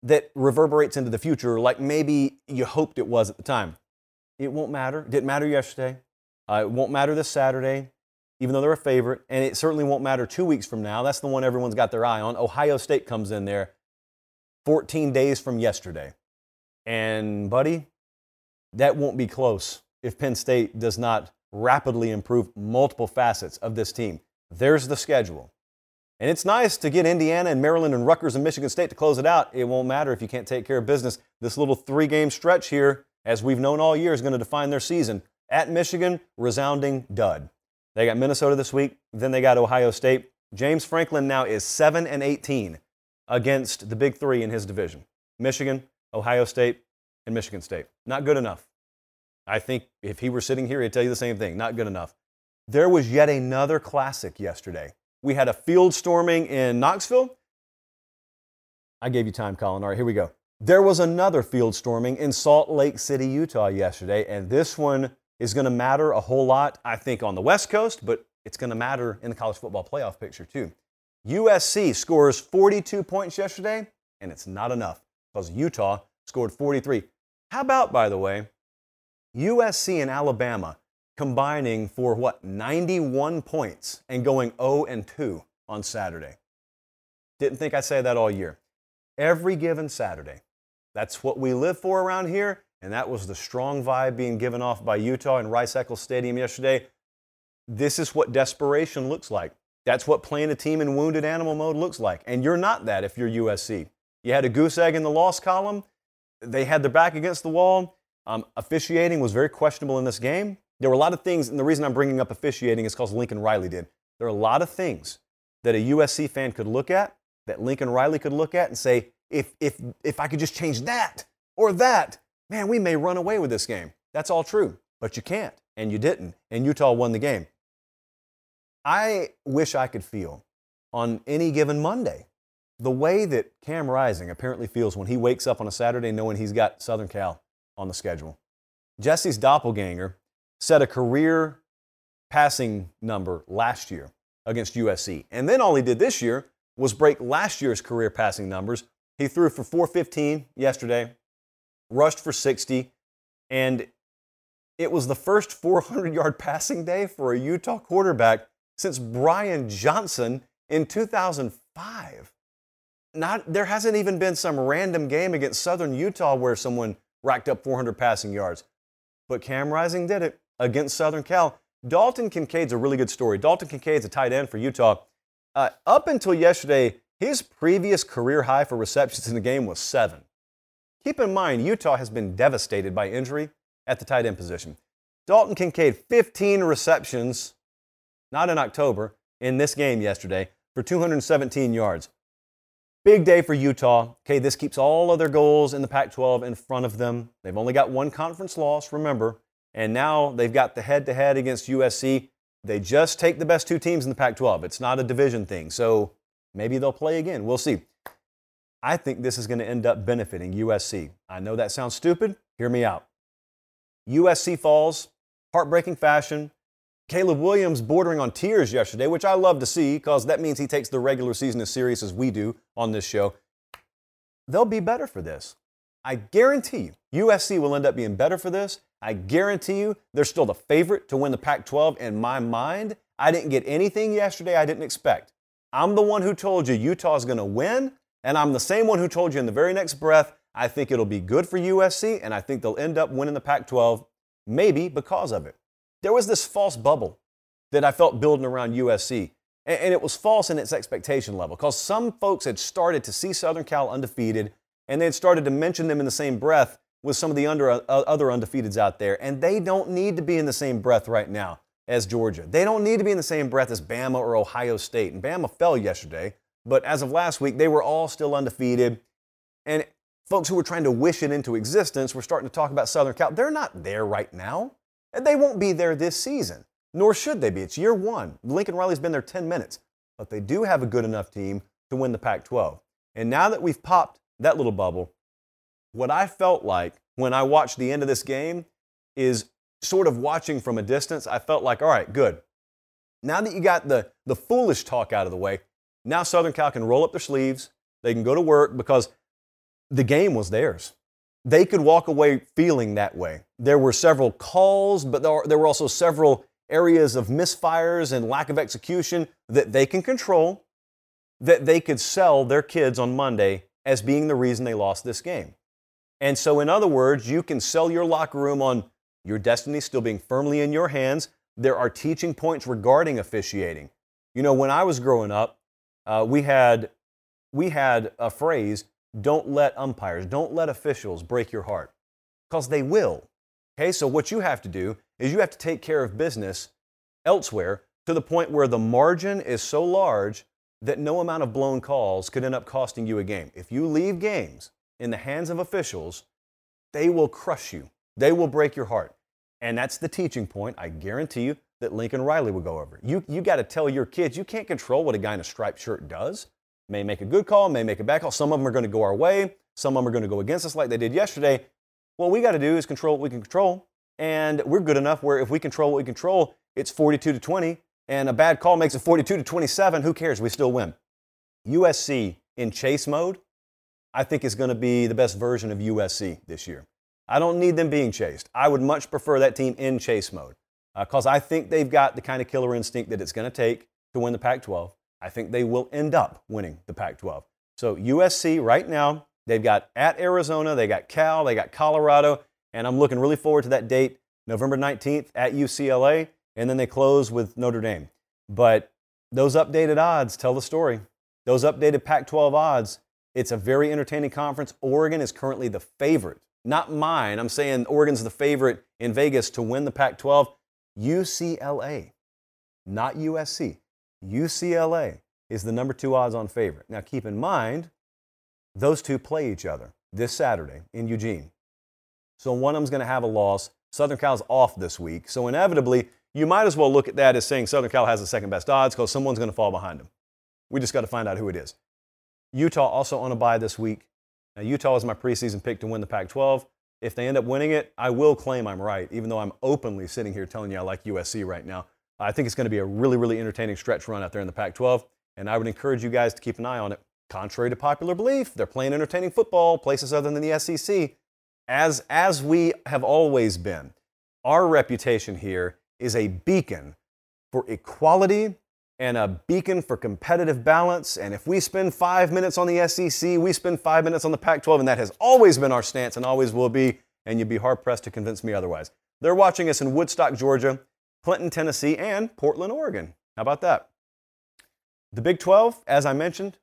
that reverberates into the future like maybe you hoped it was at the time. It won't matter. It didn't matter yesterday. Uh, it won't matter this Saturday, even though they're a favorite. And it certainly won't matter two weeks from now. That's the one everyone's got their eye on. Ohio State comes in there 14 days from yesterday. And, buddy, that won't be close if Penn State does not rapidly improve multiple facets of this team. There's the schedule. And it's nice to get Indiana and Maryland and Rutgers and Michigan State to close it out. It won't matter if you can't take care of business. This little three game stretch here, as we've known all year, is going to define their season. At Michigan, resounding dud. They got Minnesota this week, then they got Ohio State. James Franklin now is 7 and 18 against the big three in his division Michigan, Ohio State, and Michigan State. Not good enough. I think if he were sitting here, he'd tell you the same thing. Not good enough. There was yet another classic yesterday. We had a field storming in Knoxville. I gave you time, Colin. All right, here we go. There was another field storming in Salt Lake City, Utah yesterday, and this one is going to matter a whole lot, I think, on the West Coast, but it's going to matter in the college football playoff picture, too. USC scores 42 points yesterday, and it's not enough because Utah scored 43. How about, by the way, USC and Alabama combining for what 91 points and going 0 and 2 on Saturday. Didn't think I'd say that all year. Every given Saturday. That's what we live for around here, and that was the strong vibe being given off by Utah in Rice Eccles Stadium yesterday. This is what desperation looks like. That's what playing a team in wounded animal mode looks like. And you're not that if you're USC. You had a goose egg in the loss column. They had their back against the wall. Um, officiating was very questionable in this game. There were a lot of things, and the reason I'm bringing up officiating is because Lincoln Riley did. There are a lot of things that a USC fan could look at, that Lincoln Riley could look at and say, if, if, if I could just change that or that, man, we may run away with this game. That's all true, but you can't, and you didn't, and Utah won the game. I wish I could feel on any given Monday the way that Cam Rising apparently feels when he wakes up on a Saturday knowing he's got Southern Cal on the schedule. Jesse's doppelganger set a career passing number last year against USC. And then all he did this year was break last year's career passing numbers. He threw for 415 yesterday, rushed for 60, and it was the first 400 yard passing day for a Utah quarterback since Brian Johnson in 2005. Not, there hasn't even been some random game against Southern Utah where someone racked up 400 passing yards. But Cam Rising did it against Southern Cal. Dalton Kincaid's a really good story. Dalton Kincaid's a tight end for Utah. Uh, up until yesterday, his previous career high for receptions in the game was seven. Keep in mind, Utah has been devastated by injury at the tight end position. Dalton Kincaid, 15 receptions, not in October, in this game yesterday for 217 yards. Big day for Utah. Okay, this keeps all of their goals in the Pac 12 in front of them. They've only got one conference loss, remember. And now they've got the head to head against USC. They just take the best two teams in the Pac 12. It's not a division thing. So maybe they'll play again. We'll see. I think this is going to end up benefiting USC. I know that sounds stupid. Hear me out. USC falls, heartbreaking fashion. Caleb Williams bordering on tears yesterday, which I love to see because that means he takes the regular season as serious as we do on this show. They'll be better for this. I guarantee you, USC will end up being better for this. I guarantee you, they're still the favorite to win the Pac 12 in my mind. I didn't get anything yesterday I didn't expect. I'm the one who told you Utah's going to win, and I'm the same one who told you in the very next breath, I think it'll be good for USC, and I think they'll end up winning the Pac 12, maybe because of it. There was this false bubble that I felt building around USC. And, it was false in its expectation level because some folks had started to see Southern Cal undefeated and they had started to mention them in the same breath with some of the under, uh, other undefeateds out there. And they don't need to be in the same breath right now as Georgia. They don't need to be in the same breath as Bama or Ohio State. And Bama fell yesterday, but as of last week, they were all still undefeated. And folks who were trying to wish it into existence were starting to talk about Southern Cal. They're not there right now. They won't be there this season nor should they be. It's year one. Lincoln Riley's been there 10 minutes, but they do have a good enough team to win the Pac 12. And now that we've popped that little bubble, what I felt like when I watched the end of this game is sort of watching from a distance. I felt like, all right, good. Now that you got the, the foolish talk out of the way, now Southern Cal can roll up their sleeves. They can go to work because the game was theirs. They could walk away feeling that way. There were several calls, but there were also several areas of misfires and lack of execution that they can control that they could sell their kids on Monday as being the reason they lost this game. And so, in other words, you can sell your locker room on your destiny still being firmly in your hands. There are teaching points regarding officiating. You know, when I was growing up, uh, we had we had a phrase: "Don't let umpires, don't let officials break your heart," because they will. Okay, so what you have to do is you have to take care of business elsewhere to the point where the margin is so large that no amount of blown calls could end up costing you a game. If you leave games in the hands of officials, they will crush you. They will break your heart. And that's the teaching point, I guarantee you, that Lincoln Riley will go over. You, you got to tell your kids you can't control what a guy in a striped shirt does. May make a good call, may make a bad call. Some of them are going to go our way, some of them are going to go against us like they did yesterday. What we got to do is control what we can control. And we're good enough where if we control what we control, it's 42 to 20. And a bad call makes it 42 to 27. Who cares? We still win. USC in chase mode, I think is going to be the best version of USC this year. I don't need them being chased. I would much prefer that team in chase mode because uh, I think they've got the kind of killer instinct that it's going to take to win the Pac 12. I think they will end up winning the Pac 12. So, USC right now, They've got at Arizona, they got Cal, they got Colorado, and I'm looking really forward to that date, November 19th at UCLA, and then they close with Notre Dame. But those updated odds tell the story. Those updated Pac 12 odds, it's a very entertaining conference. Oregon is currently the favorite. Not mine. I'm saying Oregon's the favorite in Vegas to win the Pac 12. UCLA, not USC. UCLA is the number two odds on favorite. Now keep in mind, those two play each other this Saturday in Eugene. So one of them's going to have a loss. Southern Cal's off this week. So inevitably, you might as well look at that as saying Southern Cal has the second best odds because someone's going to fall behind them. We just got to find out who it is. Utah also on a bye this week. Now, Utah is my preseason pick to win the Pac 12. If they end up winning it, I will claim I'm right, even though I'm openly sitting here telling you I like USC right now. I think it's going to be a really, really entertaining stretch run out there in the Pac 12, and I would encourage you guys to keep an eye on it. Contrary to popular belief, they're playing entertaining football places other than the SEC, as, as we have always been. Our reputation here is a beacon for equality and a beacon for competitive balance. And if we spend five minutes on the SEC, we spend five minutes on the Pac 12, and that has always been our stance and always will be. And you'd be hard pressed to convince me otherwise. They're watching us in Woodstock, Georgia, Clinton, Tennessee, and Portland, Oregon. How about that? The Big 12, as I mentioned,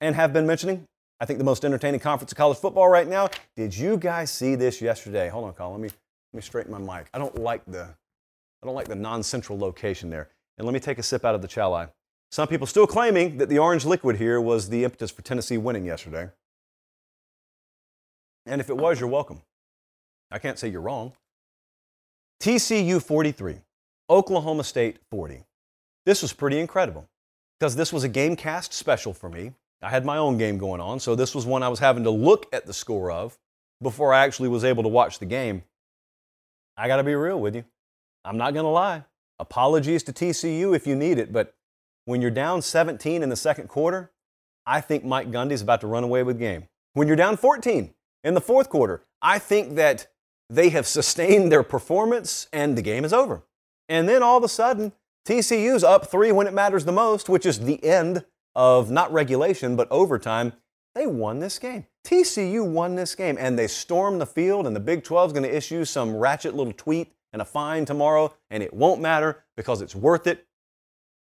and have been mentioning. I think the most entertaining conference of college football right now. Did you guys see this yesterday? Hold on, Colin. Let me let me straighten my mic. I don't like the I don't like the non-central location there. And let me take a sip out of the chalice. Some people still claiming that the orange liquid here was the impetus for Tennessee winning yesterday. And if it was, you're welcome. I can't say you're wrong. TCU 43, Oklahoma State 40. This was pretty incredible because this was a game cast special for me. I had my own game going on, so this was one I was having to look at the score of before I actually was able to watch the game. I got to be real with you. I'm not going to lie. Apologies to TCU if you need it, but when you're down 17 in the second quarter, I think Mike Gundy's about to run away with the game. When you're down 14 in the fourth quarter, I think that they have sustained their performance and the game is over. And then all of a sudden, TCU's up three when it matters the most, which is the end of not regulation, but overtime, they won this game. TCU won this game, and they stormed the field, and the Big 12 is going to issue some ratchet little tweet and a fine tomorrow, and it won't matter because it's worth it.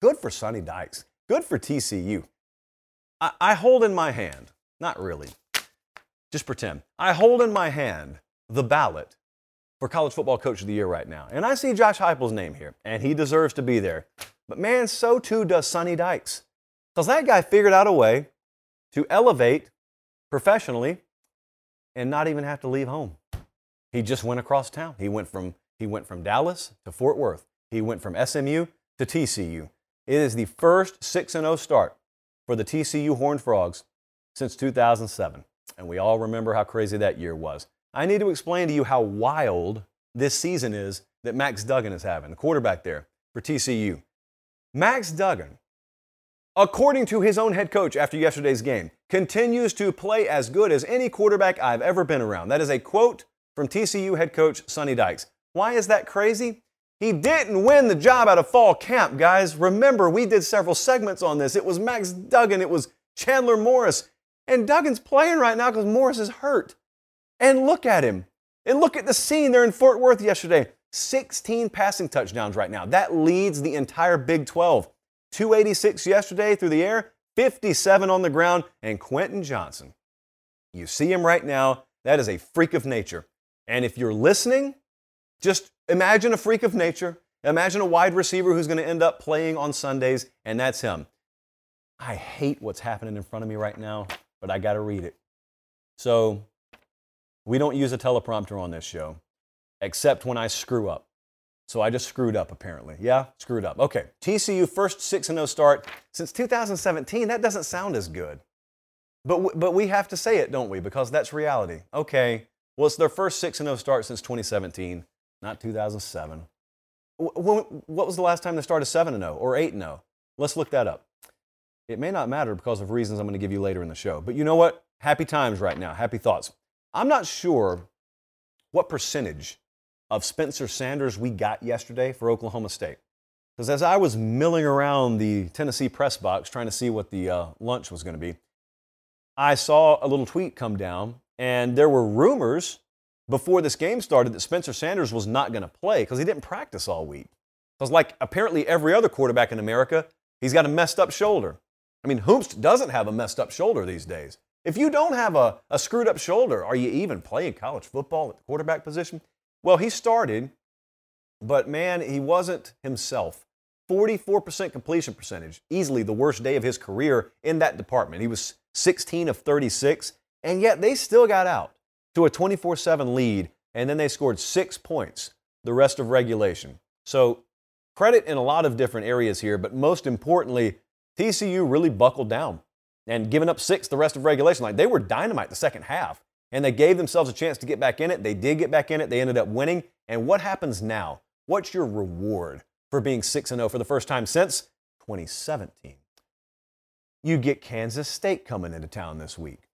Good for Sonny Dykes. Good for TCU. I, I hold in my hand, not really, just pretend. I hold in my hand the ballot for College Football Coach of the Year right now. And I see Josh Heupel's name here, and he deserves to be there. But man, so too does Sonny Dykes. Because that guy figured out a way to elevate professionally and not even have to leave home. He just went across town. He went from, he went from Dallas to Fort Worth. He went from SMU to TCU. It is the first 6 0 start for the TCU Horned Frogs since 2007. And we all remember how crazy that year was. I need to explain to you how wild this season is that Max Duggan is having, the quarterback there for TCU. Max Duggan, according to his own head coach after yesterday's game, continues to play as good as any quarterback I've ever been around. That is a quote from TCU head coach Sonny Dykes. Why is that crazy? He didn't win the job out of fall camp, guys. Remember, we did several segments on this. It was Max Duggan, it was Chandler Morris. And Duggan's playing right now because Morris is hurt. And look at him. And look at the scene there in Fort Worth yesterday. 16 passing touchdowns right now. That leads the entire Big 12. 286 yesterday through the air, 57 on the ground, and Quentin Johnston. You see him right now. That is a freak of nature. And if you're listening, just imagine a freak of nature. Imagine a wide receiver who's going to end up playing on Sundays, and that's him. I hate what's happening in front of me right now, but I got to read it. So, we don't use a teleprompter on this show, except when I screw up. So I just screwed up, apparently. Yeah, screwed up. Okay, TCU first 6 0 start since 2017. That doesn't sound as good. But, w- but we have to say it, don't we? Because that's reality. Okay, well, it's their first 6 0 start since 2017, not 2007. W- what was the last time they started 7 0 or 8 0? Let's look that up. It may not matter because of reasons I'm going to give you later in the show. But you know what? Happy times right now. Happy thoughts. I'm not sure what percentage of Spencer Sanders we got yesterday for Oklahoma State. Because as I was milling around the Tennessee press box trying to see what the uh, lunch was going to be, I saw a little tweet come down, and there were rumors before this game started that Spencer Sanders was not going to play because he didn't practice all week. Because, like apparently every other quarterback in America, he's got a messed up shoulder. I mean, Hoomst doesn't have a messed up shoulder these days. If you don't have a, a screwed up shoulder, are you even playing college football at the quarterback position? Well, he started, but man, he wasn't himself. 44% completion percentage, easily the worst day of his career in that department. He was 16 of 36, and yet they still got out to a 24 7 lead, and then they scored six points the rest of regulation. So, credit in a lot of different areas here, but most importantly, TCU really buckled down and giving up six the rest of regulation. Like they were dynamite the second half and they gave themselves a chance to get back in it. They did get back in it. They ended up winning. And what happens now? What's your reward for being 6 0 for the first time since 2017? You get Kansas State coming into town this week.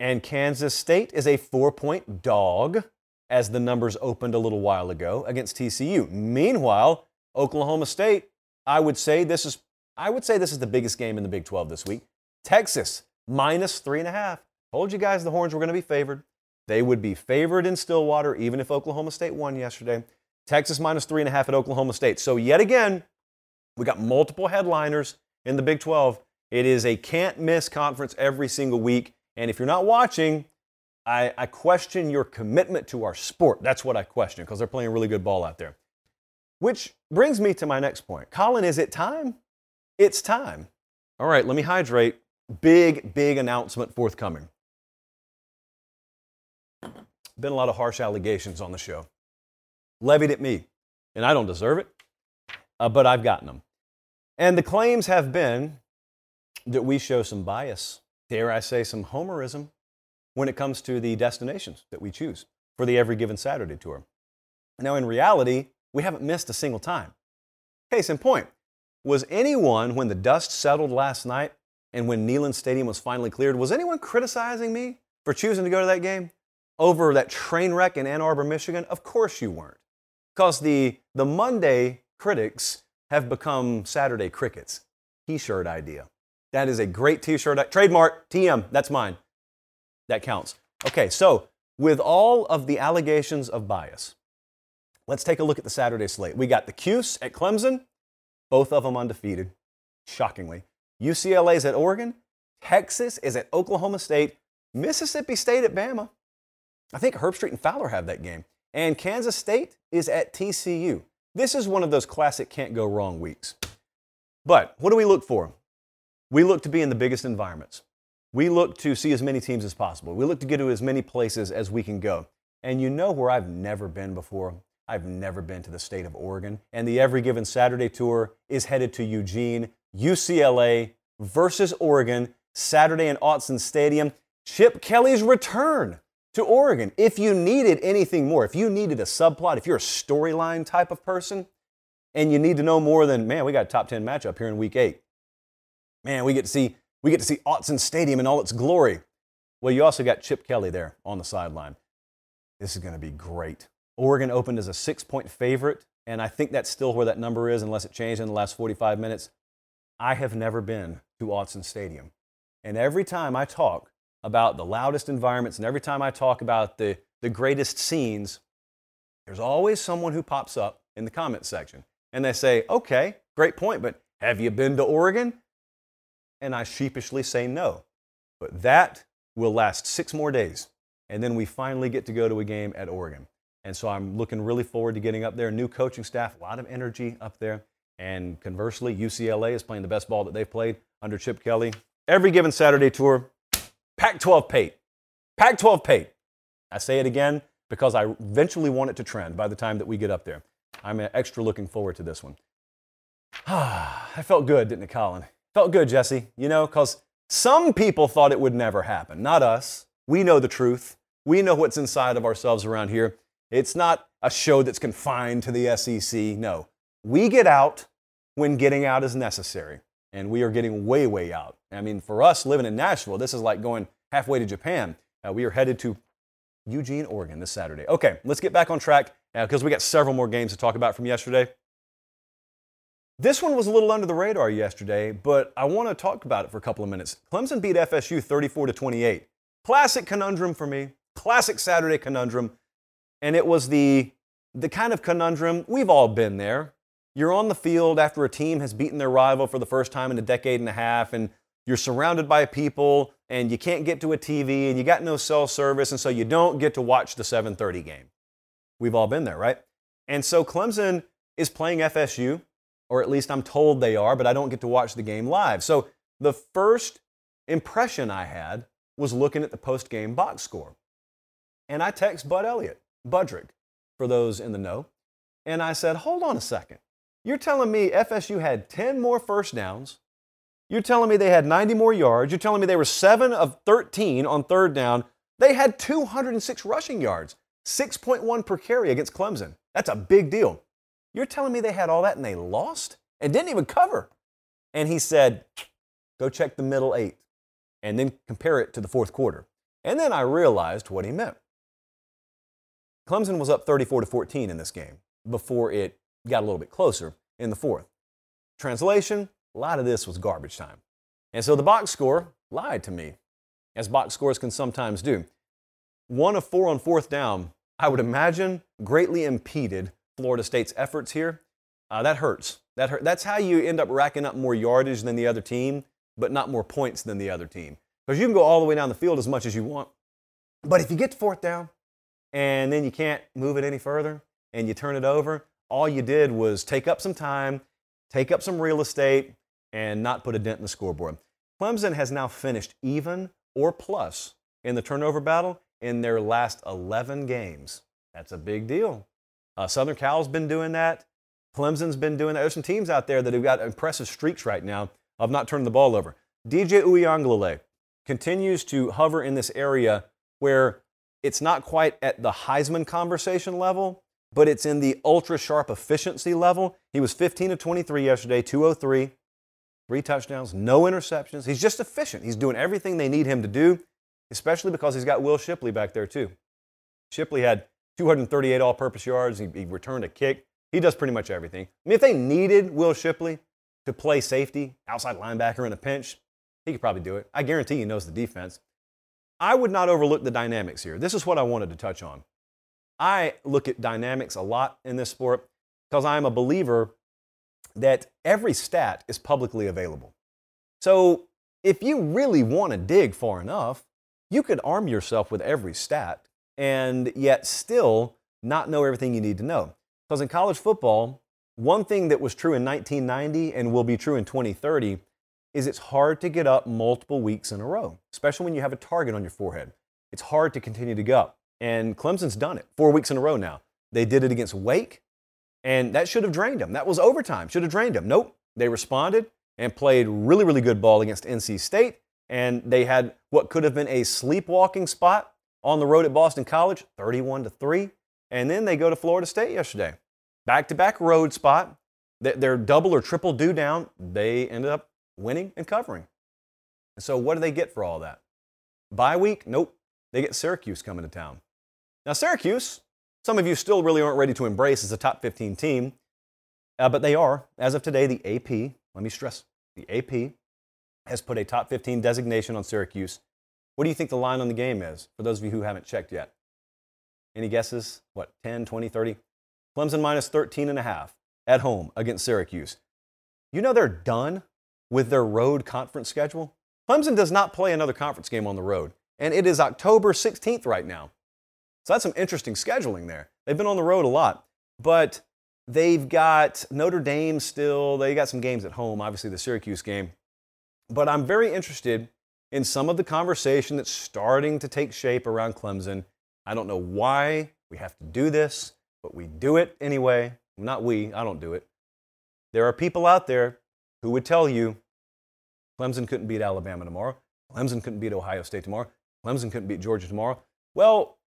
And Kansas State is a four point dog, as the numbers opened a little while ago against TCU. Meanwhile, Oklahoma State, I would say this is I would say this is the biggest game in the Big 12 this week. Texas minus three and a half Told you guys the Horns were going to be favored. They would be favored in Stillwater, even if Oklahoma State won yesterday. Texas minus three and a half at Oklahoma State. So, yet again, we got multiple headliners in the Big 12. It is a can't miss conference every single week. And if you're not watching, I, I question your commitment to our sport. That's what I question because they're playing really good ball out there. Which brings me to my next point. Colin, is it time? It's time. All right, let me hydrate. Big, big announcement forthcoming. Been a lot of harsh allegations on the show, levied at me, and I don't deserve it, uh, but I've gotten them. And the claims have been that we show some bias, dare I say, some homerism when it comes to the destinations that we choose for the Every Given Saturday tour. Now, in reality, we haven't missed a single time. Case in point, was anyone, when the dust settled last night and when Neyland Stadium was finally cleared, was anyone criticizing me for choosing to go to that game? over that train wreck in Ann Arbor, Michigan? Of course you weren't. Because the, the Monday critics have become Saturday crickets. T shirt idea. That is a great t shirt. Trademark, TM, that's mine. That counts. Okay, so with all of the allegations of bias, Let's take a look at the Saturday slate. We got the Cuse at Clemson, both of them undefeated, shockingly. UCLA's at Oregon. Texas is at Oklahoma State. Mississippi State at Bama. I think Herbstreit and Fowler have that game. And Kansas State is at TCU. This is one of those classic can't go wrong weeks. But what do we look for? We look to be in the biggest environments. We look to see as many teams as possible. We look to get to as many places as we can go. And you know where I've never been before? I've never been to the state of Oregon. And the Every Given Saturday tour is headed to Eugene, UCLA versus Oregon, Saturday in Autzen Stadium. Chip Kelly's return to Oregon. If you needed anything more, if you needed a subplot, if you're a storyline type of person, and you need to know more than, man, we got a top 10 matchup here in week eight. Man, we get to see we get to see Autzen Stadium in all its glory. Well, you also got Chip Kelly there on the sideline. This is going to be great. Oregon opened as a six point favorite, and I think that's still where that number is, unless it changed in the last 45 minutes. I have never been to Autzen Stadium. And every time I talk about the loudest environments and every time I talk about the, the greatest scenes, there's always someone who pops up in the comment section and they say, okay, great point, but have you been to Oregon? And I sheepishly say no. But that will last six more days. And then we finally get to go to a game at Oregon. And so I'm looking really forward to getting up there. New coaching staff, a lot of energy up there. And conversely, UCLA is playing the best ball that they've played under Chip Kelly. Every given Saturday tour, Pac 12 Pate. Pac 12 Pate. I say it again because I eventually want it to trend by the time that we get up there. I'm extra looking forward to this one. Ah, I felt good, didn't it, Colin? Felt good, Jesse, you know, because some people thought it would never happen. Not us. We know the truth. We know what's inside of ourselves around here. It's not a show that's confined to the SEC. No. We get out when getting out is necessary. And we are getting way, way out. I mean, for us living in Nashville, this is like going halfway to Japan. Uh, we are headed to Eugene, Oregon this Saturday. Okay, let's get back on track because uh, we got several more games to talk about from yesterday. This one was a little under the radar yesterday, but I want to talk about it for a couple of minutes. Clemson beat FSU 34 to 28. Classic conundrum for me. Classic Saturday conundrum. And it was the the kind of conundrum we've all been there. You're on the field after a team has beaten their rival for the first time in a decade and a half and you're surrounded by people and you can't get to a TV and you got no cell service and so you don't get to watch the 7:30 game. We've all been there, right? And so Clemson is playing FSU or at least I'm told they are, but I don't get to watch the game live. So the first impression I had was looking at the post game box score. And I text Bud Elliott, Budrick, for those in the know, and I said, hold on a second. You're telling me FSU had 10 more first downs. You're telling me they had 90 more yards. You're telling me they were 7 of 13 on third down. They had 206 rushing yards, 6.1 per carry against Clemson. That's a big deal. You're telling me they had all that and they lost and didn't even cover? And he said, Go check the middle eight and then compare it to the fourth quarter. And then I realized what he meant. Clemson was up 34 to 14 in this game before it got a little bit closer in the fourth. Translation, a lot of this was garbage time. And so the box score lied to me, as box scores can sometimes do. One of four on fourth down, I would imagine, greatly impeded Florida State's efforts here, uh, that hurts. That hurt. That's how you end up racking up more yardage than the other team, but not more points than the other team. Because you can go all the way down the field as much as you want. But if you get to fourth down and then you can't move it any further and you turn it over, all you did was take up some time, take up some real estate, and not put a dent in the scoreboard. Clemson has now finished even or plus in the turnover battle in their last 11 games. That's a big deal. Uh, Southern Cal's been doing that. Clemson's been doing that. There's some teams out there that have got impressive streaks right now of not turning the ball over. DJ Uiagalelei continues to hover in this area where it's not quite at the Heisman conversation level, but it's in the ultra sharp efficiency level. He was 15 of 23 yesterday, 203, three touchdowns, no interceptions. He's just efficient. He's doing everything they need him to do, especially because he's got Will Shipley back there too. Shipley had 238 all purpose yards. He, he, returned a kick. He does pretty much everything. I mean, if they needed Will Shipley to play safety, outside linebacker in a pinch, he could probably do it. I guarantee he knows the defense. I would not overlook the dynamics here. This is what I wanted to touch on. I look at dynamics a lot in this sport because I'm a believer that every stat is publicly available. So if you really want to dig far enough, you could arm yourself with every stat and yet still not know everything you need to know. Because in college football, one thing that was true in 1990 and will be true in 2030 is it's hard to get up multiple weeks in a row, especially when you have a target on your forehead. It's hard to continue to go up. And Clemson's done it four weeks in a row now. They did it against Wake, and that should have drained them. That was overtime, should have drained them. Nope. They responded and played really, really good ball against NC State. And they had what could have been a sleepwalking spot on the road at Boston College, 31 to 3. And then they go to Florida State yesterday. Back to back road spot. They're double or triple due down. They ended up winning and covering. And so, what do they get for all that? Bye week? Nope. They get Syracuse coming to town. Now, Syracuse, some of you still really aren't ready to embrace as a top 15 team, uh, but they are. As of today, the AP, let me stress, the AP has put a top 15 designation on Syracuse. What do you think the line on the game is for those of you who haven't checked yet? Any guesses? What, 10, 20, 30? Clemson minus 13 and a half at home against Syracuse. You know they're done with their road conference schedule? Clemson does not play another conference game on the road, and it is October 16th right now. So that's some interesting scheduling there. They've been on the road a lot, but they've got Notre Dame still. They got some games at home, obviously the Syracuse game. But I'm very interested in some of the conversation that's starting to take shape around Clemson. I don't know why we have to do this, but we do it anyway. Not we, I don't do it. There are people out there who would tell you Clemson couldn't beat Alabama tomorrow, Clemson couldn't beat Ohio State tomorrow, Clemson couldn't beat Georgia tomorrow. Well,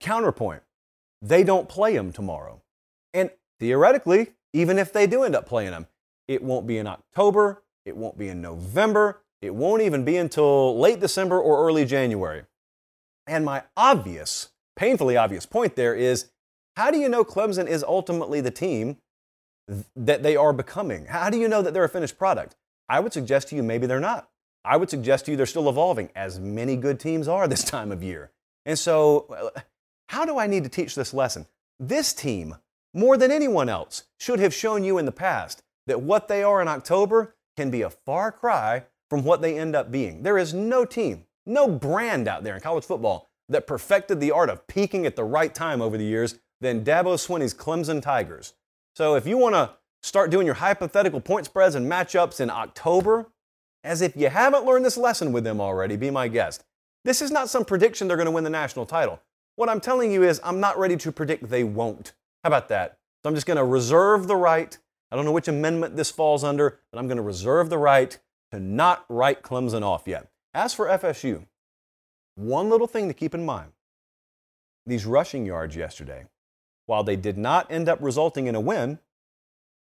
counterpoint, they don't play them tomorrow. And theoretically, even if they do end up playing them, it won't be in October, it won't be in November, it won't even be until late December or early January. And my obvious, painfully obvious point there is how do you know Clemson is ultimately the team that they are becoming? How do you know that they're a finished product? I would suggest to you maybe they're not. I would suggest to you they're still evolving, as many good teams are this time of year. And so, uh, how do I need to teach this lesson? This team, more than anyone else, should have shown you in the past that what they are in October can be a far cry from what they end up being. There is no team, no brand out there in college football that perfected the art of peaking at the right time over the years than Dabo Swinney's Clemson Tigers. So if you want to start doing your hypothetical point spreads and matchups in October, as if you haven't learned this lesson with them already, be my guest. This is not some prediction they're going to win the national title. What I'm telling you is I'm not ready to predict they won't. How about that? So I'm just going to reserve the right. I don't know which amendment this falls under, but I'm going to reserve the right to not write Clemson off yet. As for FSU, one little thing to keep in mind these rushing yards yesterday, while they did not end up resulting in a win,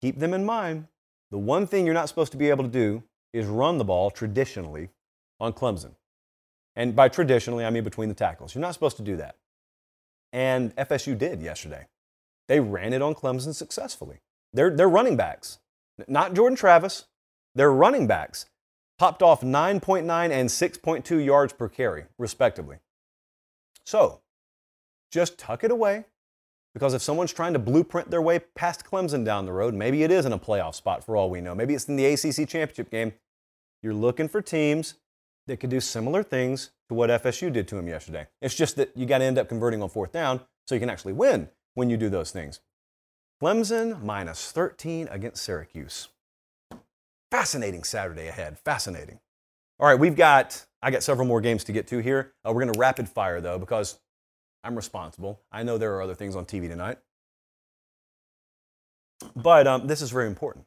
keep them in mind. The one thing you're not supposed to be able to do is run the ball traditionally on Clemson. And by traditionally, I mean between the tackles. You're not supposed to do that. And FSU did yesterday. They ran it on Clemson successfully. They're, running backs, not Jordan Travis. They're running backs. Popped off 9.9 and 6.2 yards per carry, respectively. So, just tuck it away, because if someone's trying to blueprint their way past Clemson down the road, maybe it is in a playoff spot for all we know. Maybe it's in the ACC championship game. You're looking for teams that could do similar things to what FSU did to them yesterday. It's just that you got to end up converting on fourth down so you can actually win when you do those things. Clemson minus 13 against Syracuse. Fascinating Saturday ahead. Fascinating. All right, we've got, I got several more games to get to here. Uh, we're going to rapid fire though because I'm responsible. I know there are other things on TV tonight. But um, this is very important.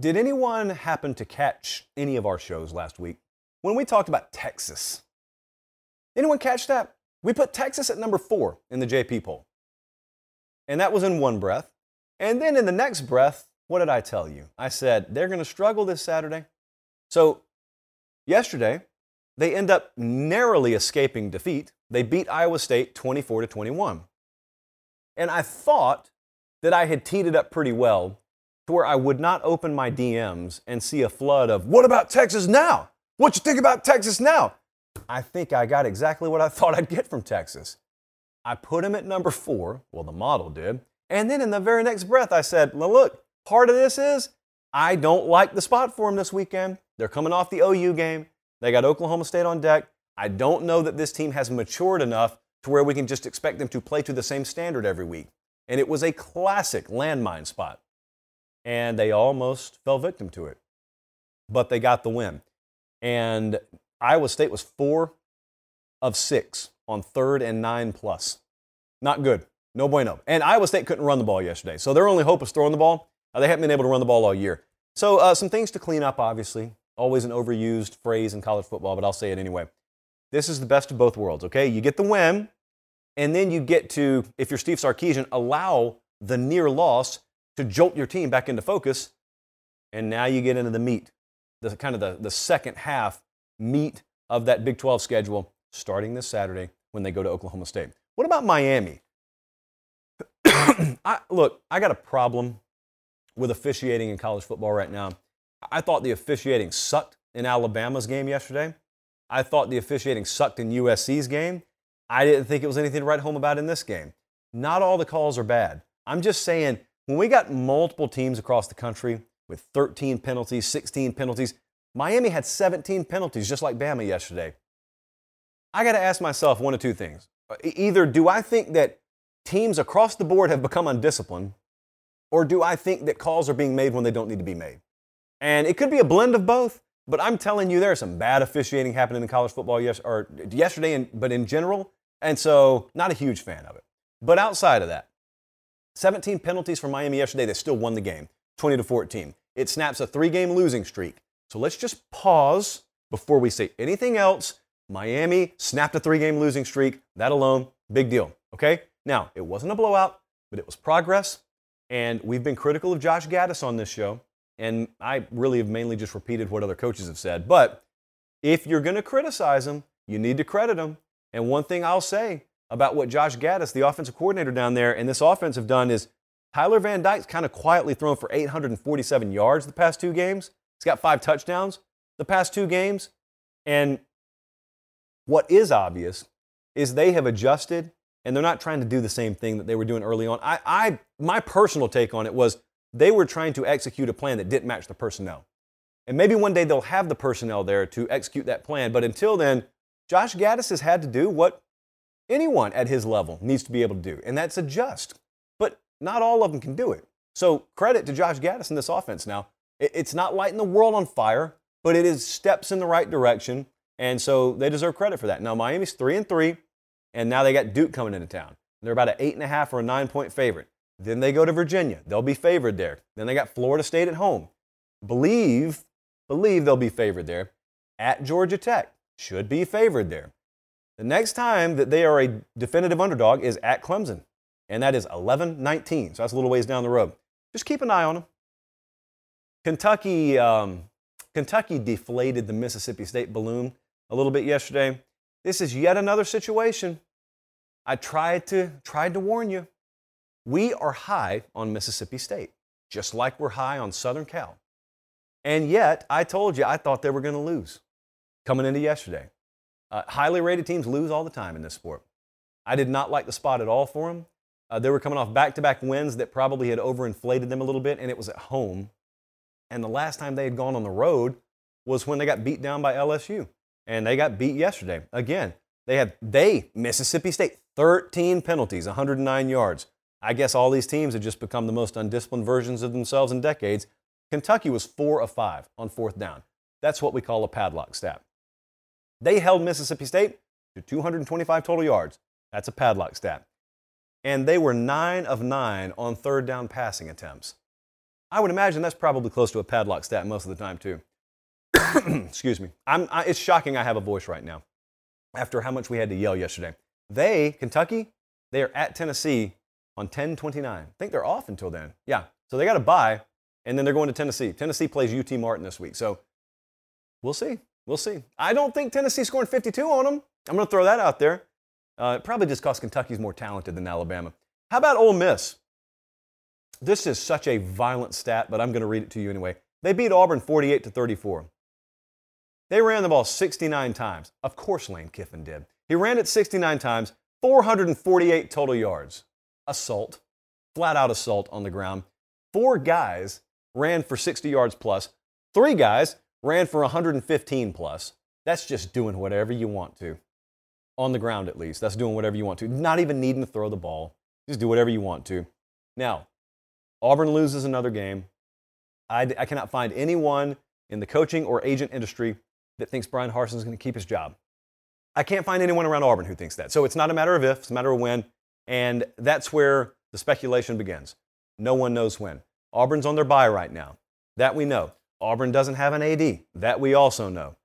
Did anyone happen to catch any of our shows last week when we talked about Texas? Anyone catch that? We put Texas at number four in the JP poll. And that was in one breath. And then in the next breath, what did I tell you? I said, they're going to struggle this Saturday. So yesterday, they end up narrowly escaping defeat. They beat Iowa State 24 to 21. And I thought that I had teed it up pretty well to where I would not open my DMs and see a flood of, what about Texas now? What you think about Texas now? I think I got exactly what I thought I'd get from Texas. I put him at number four. Well, the model did. And then in the very next breath, I said, well, look, part of this is I don't like the spot for him this weekend. They're coming off the OU game. They got Oklahoma State on deck. I don't know that this team has matured enough to where we can just expect them to play to the same standard every week. And it was a classic landmine spot. And they almost fell victim to it. But they got the win. And Iowa State was four of six on third and nine plus. Not good. No bueno. And Iowa State couldn't run the ball yesterday. So their only hope is throwing the ball. Uh, they haven't been able to run the ball all year. So uh, some things to clean up, obviously. Always an overused phrase in college football, but I'll say it anyway. This is the best of both worlds, okay? You get the win, and then you get to, if you're Steve Sarkisian, allow the near loss to jolt your team back into focus. And now you get into the meat, the kind of the, the second half meat of that Big 12 schedule starting this Saturday when they go to Oklahoma State. What about Miami? I, look, I got a problem with officiating in college football right now. I thought the officiating sucked in Alabama's game yesterday. I thought the officiating sucked in USC's game. I didn't think it was anything to write home about in this game. Not all the calls are bad. I'm just saying, when we got multiple teams across the country with 13 penalties, 16 penalties, Miami had 17 penalties, just like Bama yesterday. I got to ask myself one of two things. Uh, either do I think that teams across the board have become undisciplined, or do I think that calls are being made when they don't need to be made? And it could be a blend of both, but I'm telling you, there's some bad officiating happening in college football yes, or yesterday, but in general, and so, not a huge fan of it. But outside of that, 17 penalties for Miami yesterday, they still won the game, 20 to 14. It snaps a three game losing streak. So let's just pause before we say anything else. Miami snapped a three game losing streak. That alone, big deal. Okay? Now, it wasn't a blowout, but it was progress. And we've been critical of Josh Gattis on this show. And I really have mainly just repeated what other coaches have said. But if you're going to criticize him, you need to credit him. And one thing I'll say about what Josh Gattis, the offensive coordinator down there, and this offense have done is Tyler Van Dyke's kind of quietly thrown for 847 yards the past two games. He's got five touchdowns the past two games. And what is obvious is they have adjusted and they're not trying to do the same thing that they were doing early on. I, I my personal take on it was they were trying to execute a plan that didn't match the personnel. And maybe one day they'll have the personnel there to execute that plan. But until then, Josh Gattis has had to do what anyone at his level needs to be able to do, and that's adjust. But not all of them can do it. So credit to Josh Gattis in this offense now. It's not lighting the world on fire, but it is steps in the right direction. And so they deserve credit for that. Now Miami's three and three, and now they got Duke coming into town. They're about an eight and a half or a nine point favorite. Then they go to Virginia. They'll be favored there. Then they got Florida State at home. Believe, believe they'll be favored there. At Georgia Tech should be favored there. The next time that they are a definitive underdog is at Clemson, and that is 11 19. So that's a little ways down the road. Just keep an eye on them. Kentucky, um, Kentucky deflated the Mississippi State balloon a little bit yesterday. This is yet another situation. I tried to, tried to warn you. We are high on Mississippi State, just like we're high on Southern Cal. And yet, I told you I thought they were going to lose coming into yesterday. Uh, highly rated teams lose all the time in this sport. I did not like the spot at all for them. Uh, they were coming off back to back wins that probably had overinflated them a little bit, and it was at home. And the last time they had gone on the road was when they got beat down by LSU. And they got beat yesterday. Again, they had, they, Mississippi State, 13 penalties, 109 yards. I guess all these teams have just become the most undisciplined versions of themselves in decades. Kentucky was four of five on fourth down. That's what we call a padlock stat. They held Mississippi State to 225 total yards. That's a padlock stat. And they were nine of nine on third down passing attempts. I would imagine that's probably close to a padlock stat most of the time, too. Excuse me. I, it's shocking I have a voice right now after how much we had to yell yesterday. They, Kentucky, they are at Tennessee on 10-29. I think they're off until then. Yeah. So they got to buy, and then they're going to Tennessee. Tennessee plays UT Martin this week. So we'll see. We'll see. I don't think Tennessee scoring 52 on them. I'm going to throw that out there. Uh, probably just because Kentucky's more talented than Alabama. How about Ole Miss? This is such a violent stat, but I'm going to read it to you anyway. They beat Auburn 48 to 34. They ran the ball 69 times. Of course, Lane Kiffin did. He ran it 69 times 448 total yards. Assault, flat out assault on the ground. Four guys ran for 60 yards plus. Three guys ran for 115 plus. That's just doing whatever you want to. On the ground, at least. That's doing whatever you want to. Not even needing to throw the ball. Just do whatever you want to. Now, Auburn loses another game. I, I cannot find anyone in the coaching or agent industry that thinks Bryan Harsin is going to keep his job. I can't find anyone around Auburn who thinks that. So it's not a matter of if, it's a matter of when. And that's where the speculation begins. No one knows when. Auburn's on their bye right now. That we know. Auburn doesn't have an AD. That we also know.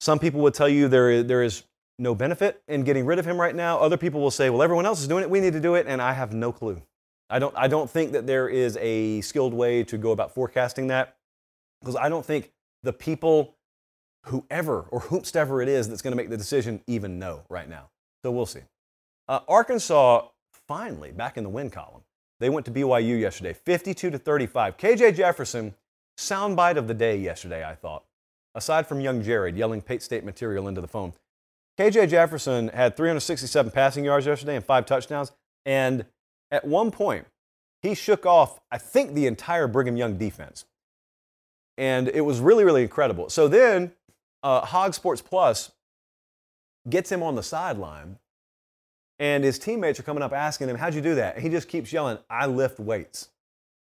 Some people would tell you there is, there is no benefit in getting rid of him right now. Other people will say, well, everyone else is doing it. We need to do it. And I have no clue. I don't, I don't think that there is a skilled way to go about forecasting that because I don't think the people, whoever or whomstever it is that's going to make the decision, even know right now. So we'll see. Uh, Arkansas finally back in the win column. They went to BYU yesterday, 52 to 35. KJ Jefferson, soundbite of the day yesterday, I thought. Aside from young Jared yelling Pate State material into the phone, KJ Jefferson had 367 passing yards yesterday and five touchdowns. And at one point, he shook off, I think, the entire Brigham Young defense. And it was really, really incredible. So then, uh, Hog Sports Plus gets him on the sideline and his teammates are coming up asking him, How'd you do that? And he just keeps yelling, I lift weights.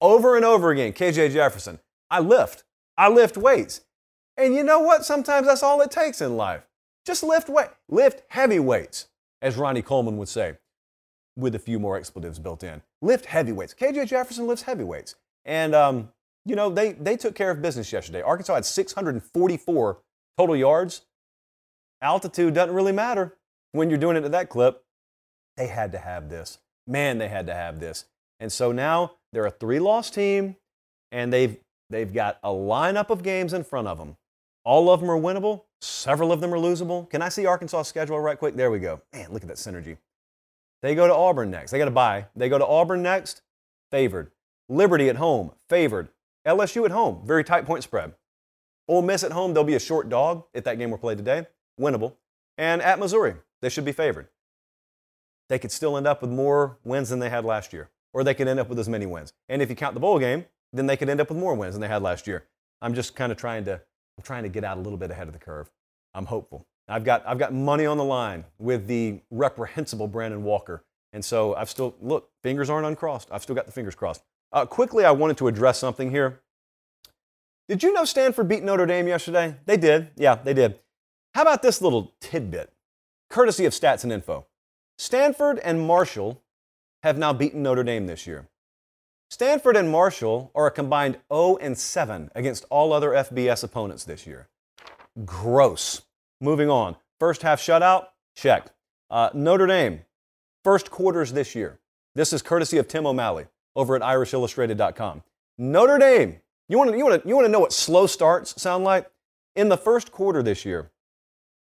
Over and over again, KJ Jefferson, I lift. I lift weights. And you know what? Sometimes that's all it takes in life. Just lift weight, lift heavy weights, as Ronnie Coleman would say, with a few more expletives built in. Lift heavy weights. KJ Jefferson lifts heavy weights. And, um, you know, they, they took care of business yesterday. Arkansas had 644 total yards. Altitude doesn't really matter when you're doing it at that clip. They had to have this. Man, they had to have this. And so now they're a three loss team, and they've, they've got a lineup of games in front of them. All of them are winnable, several of them are losable. Can I see Arkansas' schedule right quick? There we go. Man, look at that synergy. They go to Auburn next. They got to bye. They go to Auburn next, favored. Liberty at home, favored. LSU at home, very tight point spread. Ole Miss at home, they'll be a short dog if that game were played today, winnable. And at Missouri, they should be favored they could still end up with more wins than they had last year, or they could end up with as many wins. And if you count the bowl game, then they could end up with more wins than they had last year. I'm just kind of trying to, I'm trying to get out a little bit ahead of the curve. I'm hopeful. I've got, I've got money on the line with the reprehensible Brandon Walker. And so I've still, look, fingers aren't uncrossed. I've still got the fingers crossed. Uh, quickly, I wanted to address something here. Did you know Stanford beat Notre Dame yesterday? They did. Yeah, they did. How about this little tidbit, courtesy of Stats and Info? Stanford and Marshall have now beaten Notre Dame this year. Stanford and Marshall are a combined 0 and 7 against all other FBS opponents this year. Gross. Moving on. First half shutout, check. Uh, Notre Dame, first quarters this year. This is courtesy of Tim O'Malley over at IrishIllustrated.com. Notre Dame, you want to you want you want to know what slow starts sound like? In the first quarter this year,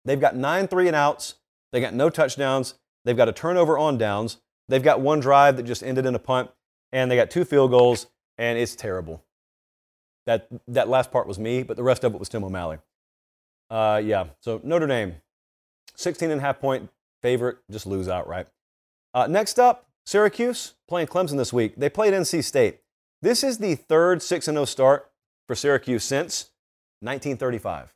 they've got nine three and outs. They got no touchdowns. They've got a turnover on downs. They've got one drive that just ended in a punt, and they got two field goals, and it's terrible. That, that last part was me, but the rest of it was Tim O'Malley. Uh, yeah, so Notre Dame, 16 and a half point favorite, just lose outright. Uh, next up, Syracuse playing Clemson this week. They played NC State. This is the third 6 0 start for Syracuse since 1935.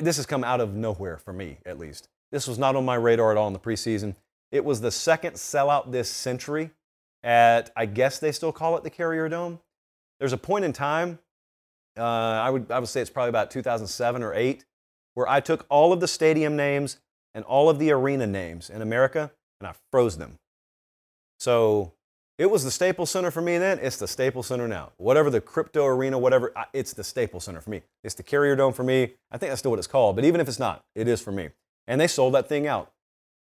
This has come out of nowhere for me, at least. This was not on my radar at all in the preseason. It was the second sellout this century at, I guess they still call it the Carrier Dome. There's a point in time, uh, I, would, I would say it's probably about 2007 or 8, where I took all of the stadium names and all of the arena names in America and I froze them. So it was the Staples Center for me then. It's the Staples Center now. Whatever the crypto arena, whatever, it's the Staples Center for me. It's the Carrier Dome for me. I think that's still what it's called. But even if it's not, it is for me and they sold that thing out.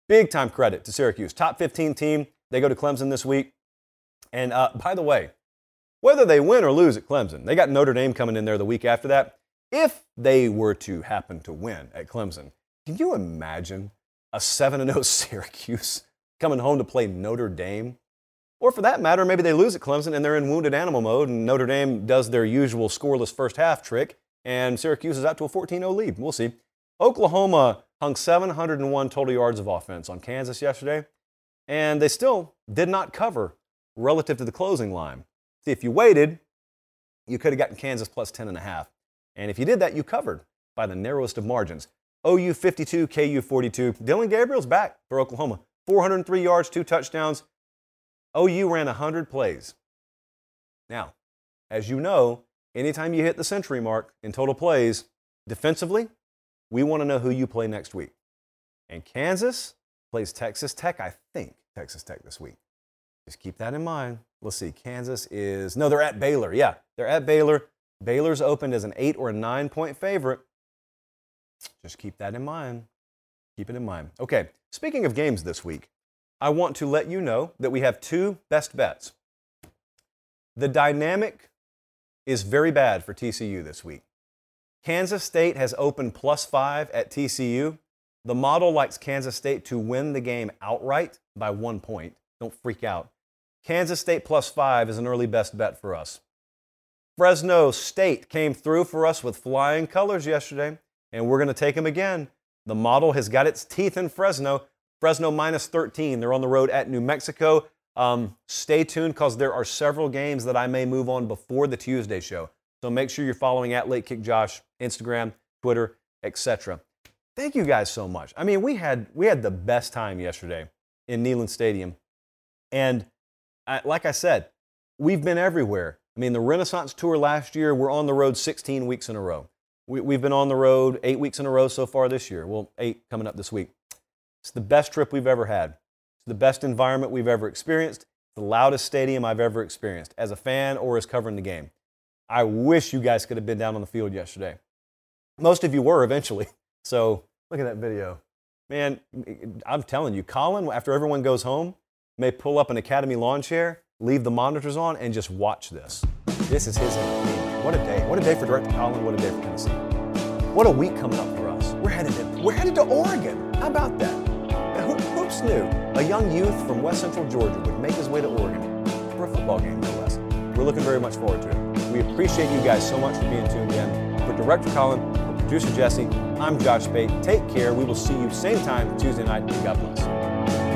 Big time credit to Syracuse. Top 15 team. They go to Clemson this week. And uh, by the way, whether they win or lose at Clemson, they got Notre Dame coming in there the week after that. If they were to happen to win at Clemson, can you imagine a 7 0 Syracuse coming home to play Notre Dame? Or for that matter, maybe they lose at Clemson and they're in wounded animal mode and Notre Dame does their usual scoreless first half trick and Syracuse is out to a 14 0 lead. We'll see. Oklahoma hung 701 total yards of offense on Kansas yesterday, and they still did not cover relative to the closing line. See, if you waited, you could have gotten Kansas plus 10 and a half. And if you did that, you covered by the narrowest of margins. OU 52, KU 42. Dillon Gabriel's back for Oklahoma. 403 yards, two touchdowns. OU ran 100 plays. Now, as you know, anytime you hit the century mark in total plays, defensively, we want to know who you play next week. And Kansas plays Texas Tech, I think, Texas Tech this week. Just keep that in mind. Let's see, Kansas is, no, they're at Baylor. Yeah, they're at Baylor. Baylor's opened as an eight or a nine point favorite. Just keep that in mind. Keep it in mind. Okay, speaking of games this week, I want to let you know that we have two best bets. The dynamic is very bad for TCU this week. Kansas State has opened plus five at TCU. The model likes Kansas State to win the game outright by one point. Don't freak out. Kansas State plus five is an early best bet for us. Fresno State came through for us with flying colors yesterday, and we're going to take them again. The model has got its teeth in Fresno. Fresno minus 13. They're on the road at New Mexico. Um, stay tuned because there are several games that I may move on before the Tuesday show. So make sure you're following at Late Kick Josh, Instagram, Twitter, etc. Thank you guys so much. I mean, we had we had the best time yesterday in Neyland Stadium, and I, like I said, we've been everywhere. I mean, the Renaissance Tour last year, we're on the road 16 weeks in a row. We, have been on the road eight weeks in a row so far this year. Well, eight coming up this week. It's the best trip we've ever had. It's the best environment we've ever experienced. It's the loudest stadium I've ever experienced as a fan or as covering the game. I wish you guys could have been down on the field yesterday. Most of you were eventually. So look at that video. Man, I'm telling you, Colin, after everyone goes home, may pull up an Academy lawn chair, leave the monitors on, and just watch this. This is his entertainment. What a day. What a day for Director Colin. What a day for Tennessee. What a week coming up for us. We're headed to, we're headed to Oregon. How about that? Who, whoops knew a young youth from West Central Georgia would make his way to Oregon for a football game, no less. We're looking very much forward to it. We appreciate you guys so much for being tuned in. For Director Colin, for producer Jesse, I'm Josh Pate. Take care. We will see you same time Tuesday night. God bless.